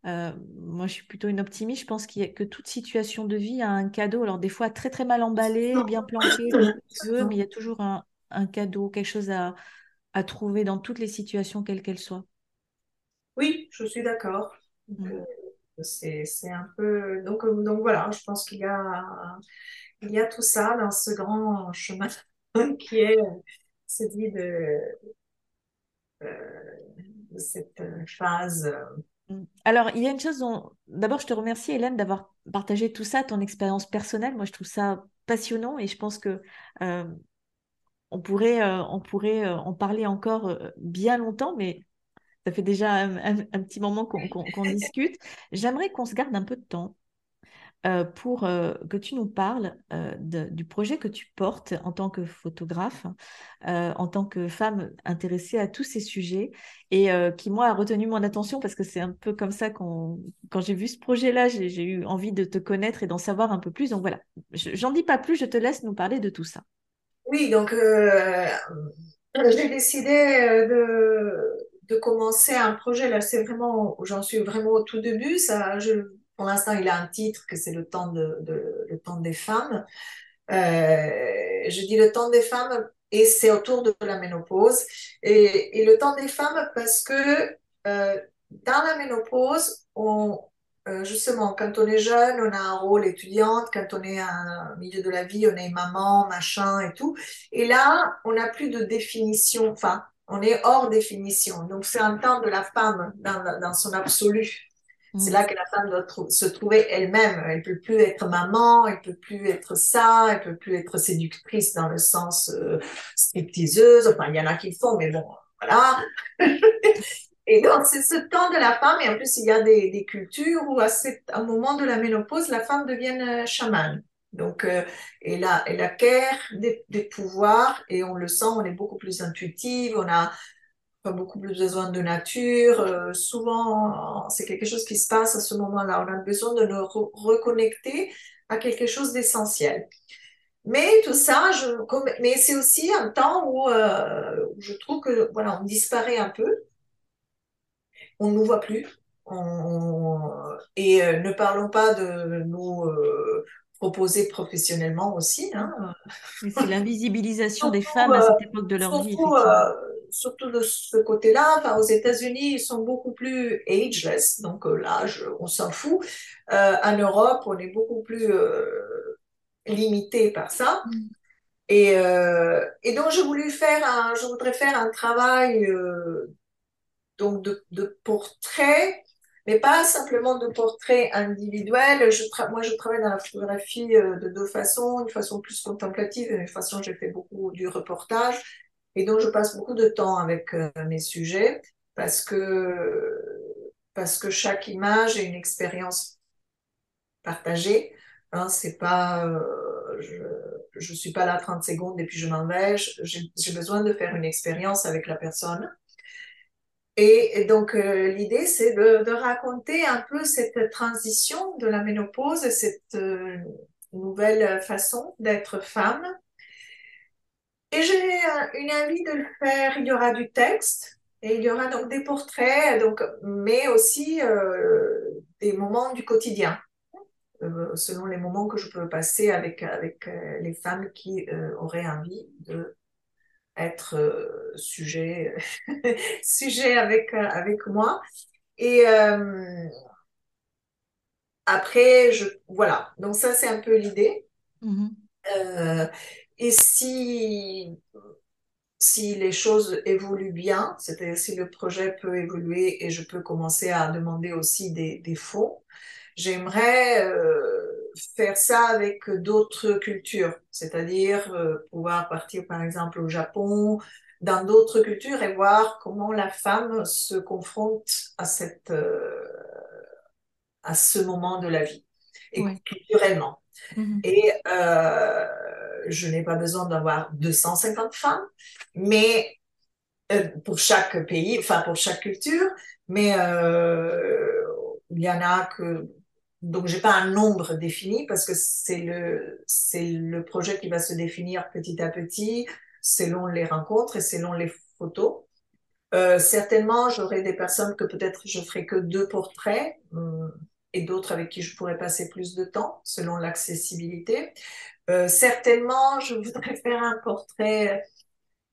moi, je suis plutôt une optimiste. Je pense qu'il y a, que toute situation de vie a un cadeau. Alors, des fois, très, très mal emballé, bien planqué, veux, mais il y a toujours un, un cadeau, quelque chose à, à trouver dans toutes les situations, quelles qu'elles soient. Oui, je suis d'accord. Mm. Euh, c'est, un peu. Donc, euh, donc voilà, je pense qu'il y a, il y a tout ça dans ce grand chemin *laughs* qui est celui de, euh, de cette phase. Alors, il y a une chose dont. D'abord, je te remercie, Hélène, d'avoir partagé tout ça, ton expérience personnelle. Moi, je trouve ça passionnant et je pense que on pourrait, on pourrait en parler encore bien longtemps, mais ça fait déjà un, petit moment qu'on discute. J'aimerais qu'on se garde un peu de temps euh, pour euh, que tu nous parles euh, du projet que tu portes en tant que photographe, en tant que femme intéressée à tous ces sujets et qui, moi, a retenu mon attention parce que c'est un peu comme ça quand j'ai vu ce projet-là, j'ai eu envie de te connaître et d'en savoir un peu plus. Donc voilà, j'en dis pas plus, je te laisse nous parler de tout ça. Oui, donc j'ai décidé de de commencer un projet. Là, c'est vraiment, j'en suis vraiment au tout début. Ça, pour l'instant, il a un titre que c'est le temps de, le temps des femmes. Euh, je dis le temps des femmes et c'est autour de la ménopause. Et, le temps des femmes parce que euh, dans la ménopause, on, euh, justement, quand on est jeune, on a un rôle étudiante. Quand on est un milieu de la vie, on est maman, machin et tout. Et là, on n'a plus de définition. Enfin, on est hors définition. Donc, c'est un temps de la femme dans, son absolu. C'est mm. là que la femme doit se trouver elle-même. Elle peut plus être maman, elle peut plus être ça, elle peut plus être séductrice dans le sens euh, stripteaseuse. Enfin, il y en a qui le font, mais bon, voilà. *laughs* et donc, c'est ce temps de la femme. Et en plus, il y a des, cultures où, à, un moment de la ménopause, la femme devient euh, chamane. Donc, euh, elle, a, elle acquiert des, des, pouvoirs et on le sent, on est beaucoup plus intuitive, on a pas beaucoup plus besoin de nature. Euh, souvent, c'est quelque chose qui se passe à ce moment-là. On a besoin de nous reconnecter à quelque chose d'essentiel. Mais tout ça, je, mais c'est aussi un temps où, euh, je trouve que voilà, on disparaît un peu. On ne nous voit plus. On, et euh, ne parlons pas de nous proposé professionnellement aussi. Hein. C'est *laughs* l'invisibilisation des femmes à cette époque de leur vie. Euh, surtout de ce côté-là, enfin, aux États-Unis, ils sont beaucoup plus ageless, donc euh, l'âge, on s'en fout. Euh, en Europe, on est beaucoup plus limité par ça. Mm. Et, et, donc, j'ai voulu faire un, je voudrais faire un travail donc de, de portrait mais pas simplement de portraits individuels. Je moi, je travaille dans la photographie euh, de deux façons, une façon plus contemplative et une façon, j'ai fait beaucoup du reportage. Et donc, je passe beaucoup de temps avec euh, mes sujets parce que, parce que chaque image est une expérience partagée. Hein, c'est pas, euh, je, je suis pas là 30 secondes et puis je m'en vais. J'ai besoin de faire une expérience avec la personne. Et, donc, euh, l'idée, c'est de, raconter un peu cette transition de la ménopause, cette euh, nouvelle façon d'être femme. Et j'ai une envie de le faire. Il y aura du texte et il y aura donc des portraits, donc, mais aussi euh, des moments du quotidien, selon les moments que je peux passer avec, avec les femmes qui auraient envie de être euh, sujet, *laughs* sujet avec, euh, avec moi. Et euh, après, je, voilà. Donc ça, c'est un peu l'idée. Mm-hmm. Et si, si les choses évoluent bien, c'est-à-dire si le projet peut évoluer et je peux commencer à demander aussi des, des fonds, j'aimerais faire ça avec d'autres cultures, c'est-à-dire euh, pouvoir partir par exemple au Japon, dans d'autres cultures et voir comment la femme se confronte à cette euh, à ce moment de la vie et culturellement. Mm-hmm. Et euh, je n'ai pas besoin d'avoir 250 femmes, mais pour chaque pays, enfin pour chaque culture, mais il y en a que donc, j'ai pas un nombre défini parce que c'est le, c'est le projet qui va se définir petit à petit selon les rencontres et selon les photos. Euh, certainement, j'aurai des personnes que peut-être je ferai que deux portraits euh, et d'autres avec qui je pourrais passer plus de temps selon l'accessibilité. Euh, certainement, je voudrais *laughs* faire un portrait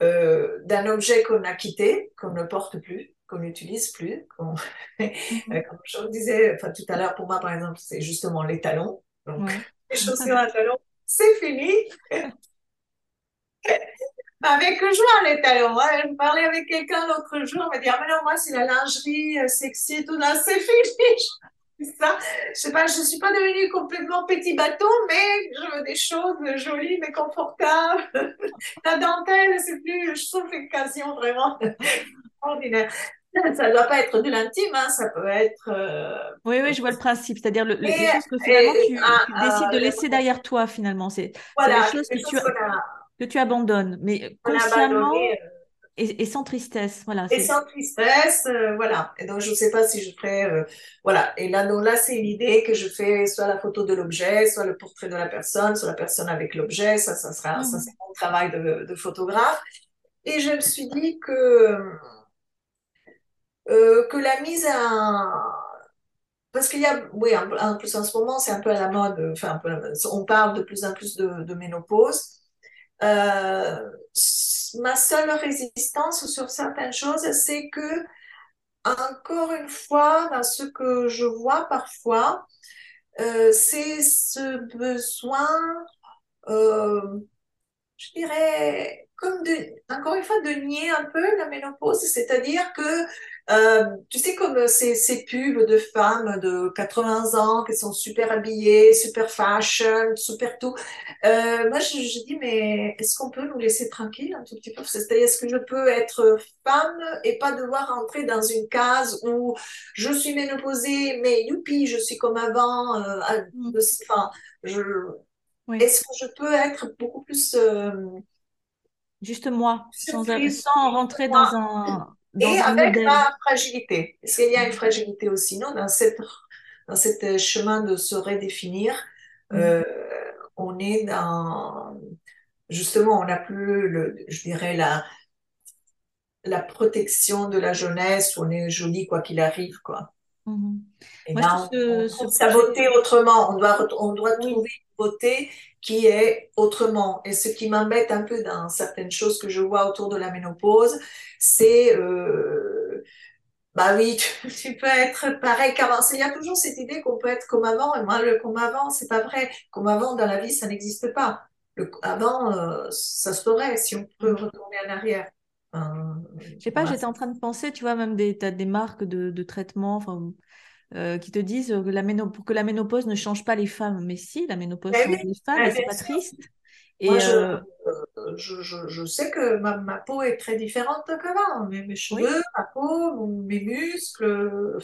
euh, d'un objet qu'on a quitté, qu'on ne porte plus, qu'on n'utilise plus. *laughs* Mhm. Comme je vous disais enfin, tout à l'heure, pour moi, par exemple, c'est justement les talons. Donc, *laughs* les chaussures à talons, c'est fini. avec joie les talons. Hein. Je parlais avec quelqu'un l'autre jour, il m'a dit, ah, mais non, moi, c'est la lingerie euh, sexy tout, là, c'est fini. Ça. Je sais pas, je suis pas devenue complètement petit bâton, mais je veux des choses jolies mais confortables. *laughs* La dentelle, c'est plus, je trouve l'occasion vraiment *laughs* ordinaire. Ça ne doit pas être de l'intime, hein, ça peut être. Euh, oui, oui, je vois le principe. C'est-à-dire le, les choses que finalement tu, décides de laisser derrière toi, finalement. C'est voilà, les choses que, tu, que tu abandonnes, mais consciemment. Euh, et, sans tristesse, voilà. Et sans tristesse, euh, voilà. Et donc, je ne sais pas si je ferai, euh, voilà. Et là, donc là, c'est une idée que je fais soit la photo de l'objet, soit le portrait de la personne, soit la personne avec l'objet. Ça, ça sera, ça, c'est mon travail de, de, photographe. Et je me suis dit que, euh, que la mise à, parce qu'il y a, oui, en, plus en ce moment, c'est un peu à la mode, enfin, un peu, on parle de plus en plus de, de ménopause. Euh, ma seule résistance sur certaines choses, c'est que, encore une fois, dans ce que je vois parfois, euh, c'est ce besoin, euh, je dirais, comme de, encore une fois, de nier un peu la ménopause, c'est-à-dire que euh, tu sais, comme ces, ces pubs de femmes de 80 ans qui sont super habillées, super fashion, super tout. Euh, moi, je, je, dis, mais est-ce qu'on peut nous laisser tranquille un tout petit peu? C'est-à-dire, est-ce que je peux être femme et pas devoir entrer dans une case où je suis ménopausée, mais youpi, je suis comme avant. Euh, mm. enfin, je, est-ce que je peux être beaucoup plus euh, Juste moi, sans, sans rentrer dans un et avec ma fragilité. Est-ce qu'il y a une fragilité aussi Non, dans cette dans cet chemin de se redéfinir, mm. euh, on est dans justement, on n'a plus, le, je dirais la la protection de la jeunesse. On est joli quoi qu'il arrive, quoi. Mm-hmm. Et là, on, sa beauté autrement. On doit on doit trouver une beauté qui est autrement. Et ce qui m'embête un peu dans certaines choses que je vois autour de la ménopause, c'est euh, bah oui, *laughs* tu, peux être pareil qu'avant. Il y a toujours cette idée qu'on peut être comme avant. Et moi, le comme avant, c'est pas vrai. Comme avant dans la vie, ça n'existe pas. Le avant, euh, ça se ferait si on peut retourner en arrière. Je sais pas, j'étais en train de penser, tu vois, même des, as des marques de, de traitement, euh, qui te disent que la pour que la ménopause ne change pas les femmes. Mais si, la ménopause eh change les femmes, et c'est pas triste. Et euh, euh, je, je, je, sais que ma, ma, peau est très différente qu'avant. Mes, mes cheveux, ma peau, mes muscles.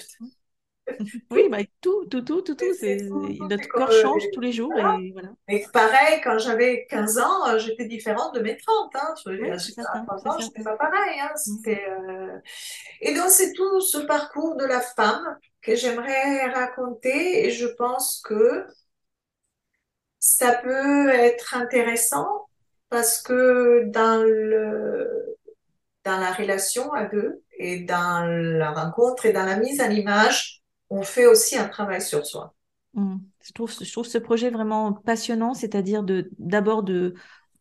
*laughs* oui, bah, tout, tout, tout, tout, tout. notre corps change tous les jours. Et, voilà. et pareil, quand j'avais 15 ans, j'étais différente de mes 30. Hein. Je, oui, à 30 ans, je n'étais pas pareil. Hein. Mmh. Euh... Et donc, c'est tout ce parcours de la femme que j'aimerais raconter. Et je pense que ça peut être intéressant parce que dans le dans la relation à deux et dans la rencontre et dans la mise en image, on fait aussi un travail sur soi. Mmh. Je, trouve, je trouve ce projet vraiment passionnant, c'est-à-dire d'abord de,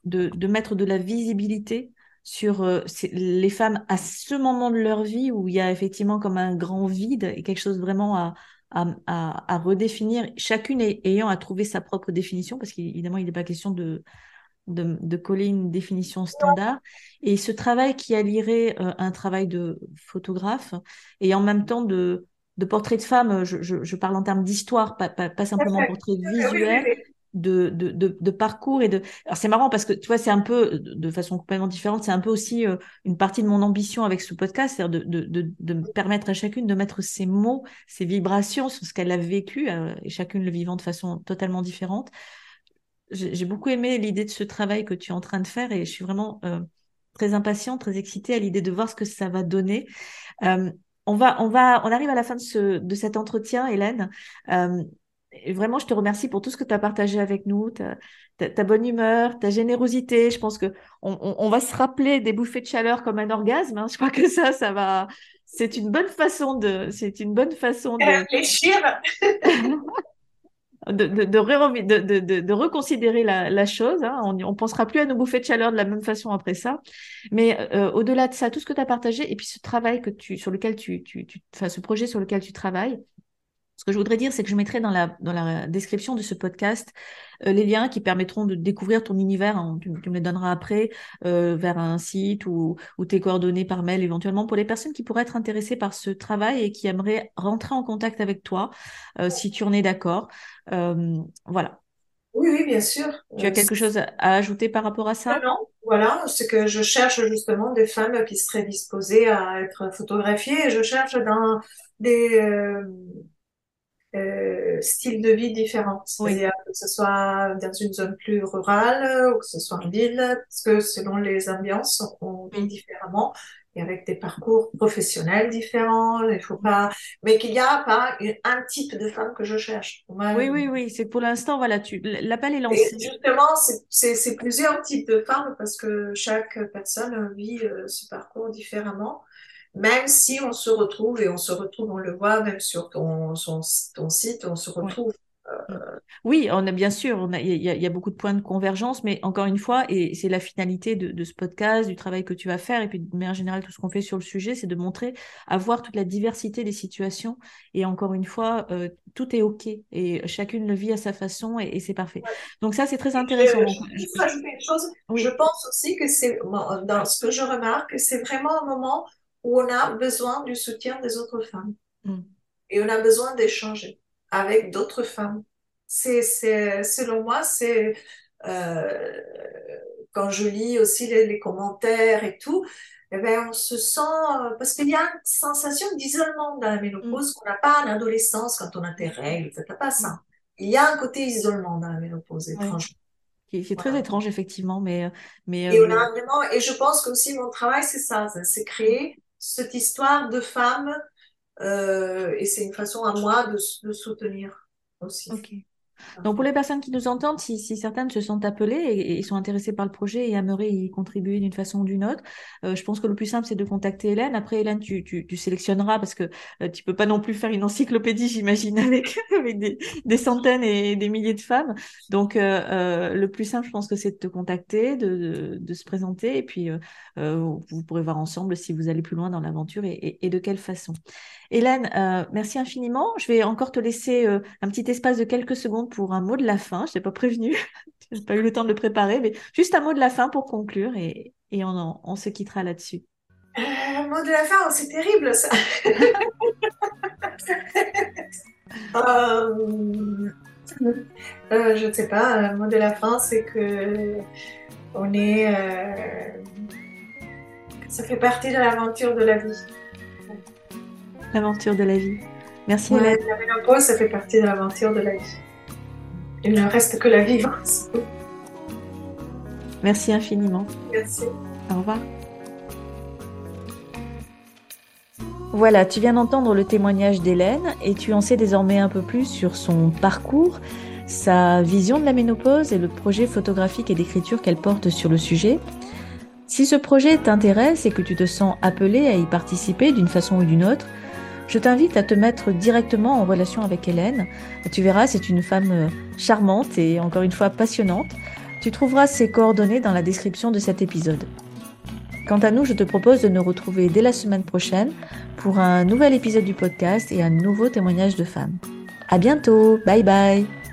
de, de, mettre de la visibilité sur euh, les femmes à ce moment de leur vie où il y a effectivement comme un grand vide et quelque chose vraiment à, à, redéfinir, chacune ayant à trouver sa propre définition, parce qu'évidemment, il n'est pas question de, de, coller une définition standard. Et ce travail qui allierait euh, un travail de photographe et en même temps de, de portrait de femme, je, je, parle en termes d'histoire, pas, pas, pas, simplement portrait visuel, de, de, de, parcours et de. Alors c'est marrant parce que tu vois, c'est un peu de façon complètement différente. C'est un peu aussi euh, une partie de mon ambition avec ce podcast, c'est-à-dire de, de, de, permettre à chacune de mettre ses mots, ses vibrations sur ce qu'elle a vécu, euh, et chacune le vivant de façon totalement différente. J'ai beaucoup aimé l'idée de ce travail que tu es en train de faire et je suis vraiment euh, très impatiente, très excitée à l'idée de voir ce que ça va donner. On va, on va, on arrive à la fin de, ce, de cet entretien, Hélène. vraiment, je te remercie pour tout ce que tu as partagé avec nous, ta, bonne humeur, ta générosité. Je pense que on, va se rappeler des bouffées de chaleur comme un orgasme. Hein. Je crois que ça, ça va. C'est une bonne façon de. C'est une bonne façon de réfléchir. *laughs* de, de, de, de, reconsidérer la, chose. Hein. On ne pensera plus à nos bouffées de chaleur de la même façon après ça. Mais euh, au-delà de ça, tout ce que tu as partagé et puis ce travail que tu, sur lequel tu, tu, tu enfin, ce projet sur lequel tu travailles, ce que je voudrais dire, c'est que je mettrai dans la, dans la description de ce podcast euh, les liens qui permettront de découvrir ton univers. Hein, tu, me les donneras après euh, vers un site ou, ou, tes coordonnées par mail éventuellement pour les personnes qui pourraient être intéressées par ce travail et qui aimeraient rentrer en contact avec toi, euh, si tu en es d'accord. voilà. Oui, oui, bien sûr. Tu as quelque chose à ajouter par rapport à ça? Non, voilà, c'est que je cherche justement des femmes qui seraient disposées à être photographiées et je cherche dans des euh, styles de vie différents. C'est-à-dire que ce soit dans une zone plus rurale ou que ce soit en ville, parce que selon les ambiances, on vit différemment et avec des parcours professionnels différents. Il faut pas, mais qu'il n'y a pas un type de femme que je cherche. oui, oui, oui. C'est pour l'instant, voilà, tu, l'appel est lancé. Et justement, c'est plusieurs types de femmes parce que chaque personne vit euh, ce parcours différemment même si on se retrouve et on se retrouve, on le voit même sur ton, ton site, on se retrouve euh, oui, on a bien sûr, il y, y, a beaucoup de points de convergence, mais encore une fois, et c'est la finalité de, de, ce podcast, du travail que tu vas faire, et puis de manière générale, tout ce qu'on fait sur le sujet, c'est de montrer, à voir toute la diversité des situations. Et encore une fois, euh, tout est OK, et chacune le vit à sa façon, et, c'est parfait. Donc ça, c'est très intéressant. Je, juste rajouter une chose. Je pense aussi que c'est, dans ce que je remarque, c'est vraiment un moment où on a besoin du soutien des autres femmes. Mm. Et on a besoin d'échanger avec d'autres femmes. C'est, selon moi, c'est euh, quand je lis aussi les, commentaires et tout, eh ben, on se sent parce qu'il y a une sensation d'isolement dans la ménopause mm. qu'on n'a pas en adolescence quand on a des règles. n'a pas ça. Il y a un côté isolement dans la ménopause, étrangement. C'est très étrange, effectivement, mais. mais et, on a euh, vraiment, et je pense que aussi mon travail, c'est ça, c'est créer cette histoire de femme euh, et c'est une façon à moi de, de soutenir aussi. Donc, pour les personnes qui nous entendent, si, certaines se sont appelées et, sont intéressées par le projet et aimeraient y contribuer d'une façon ou d'une autre, euh, je pense que le plus simple, c'est de contacter Hélène. Après, Hélène, tu, tu, sélectionneras parce que tu euh, tu peux pas non plus faire une encyclopédie, *laughs* j'imagine, avec, des, centaines et des milliers de femmes. Donc, euh, le plus simple, je pense que c'est de te contacter, de, de, se présenter et puis vous pourrez voir ensemble si vous allez plus loin dans l'aventure et, et, de quelle façon. Hélène, merci infiniment. Je vais encore te laisser un petit espace de quelques secondes pour un mot de la fin. Je t'ai pas prévenu, *laughs* je n'ai pas eu le temps de le préparer, mais juste un mot de la fin pour conclure et, et on, on, se quittera là-dessus. Euh, mot de la fin, c'est terrible ça. *laughs* Euh, euh, je ne sais pas, le mot de la fin, c'est que on est. ça fait partie de l'aventure de la vie. L'aventure de la vie. Merci Hélène. La ménopause, ça fait partie de l'aventure de la vie. Il ne reste que la vivance. Merci infiniment. Merci. Au revoir. Voilà, tu viens d'entendre le témoignage d'Hélène et tu en sais désormais un peu plus sur son parcours, sa vision de la ménopause et le projet photographique et d'écriture qu'elle porte sur le sujet. Si ce projet t'intéresse et que tu te sens appelé à y participer d'une façon ou d'une autre, je t'invite à te mettre directement en relation avec Hélène. Tu verras, c'est une femme euh, charmante et encore une fois passionnante. Tu trouveras ses coordonnées dans la description de cet épisode. Quant à nous, je te propose de nous retrouver dès la semaine prochaine pour un nouvel épisode du podcast et un nouveau témoignage de femme. À bientôt! Bye bye!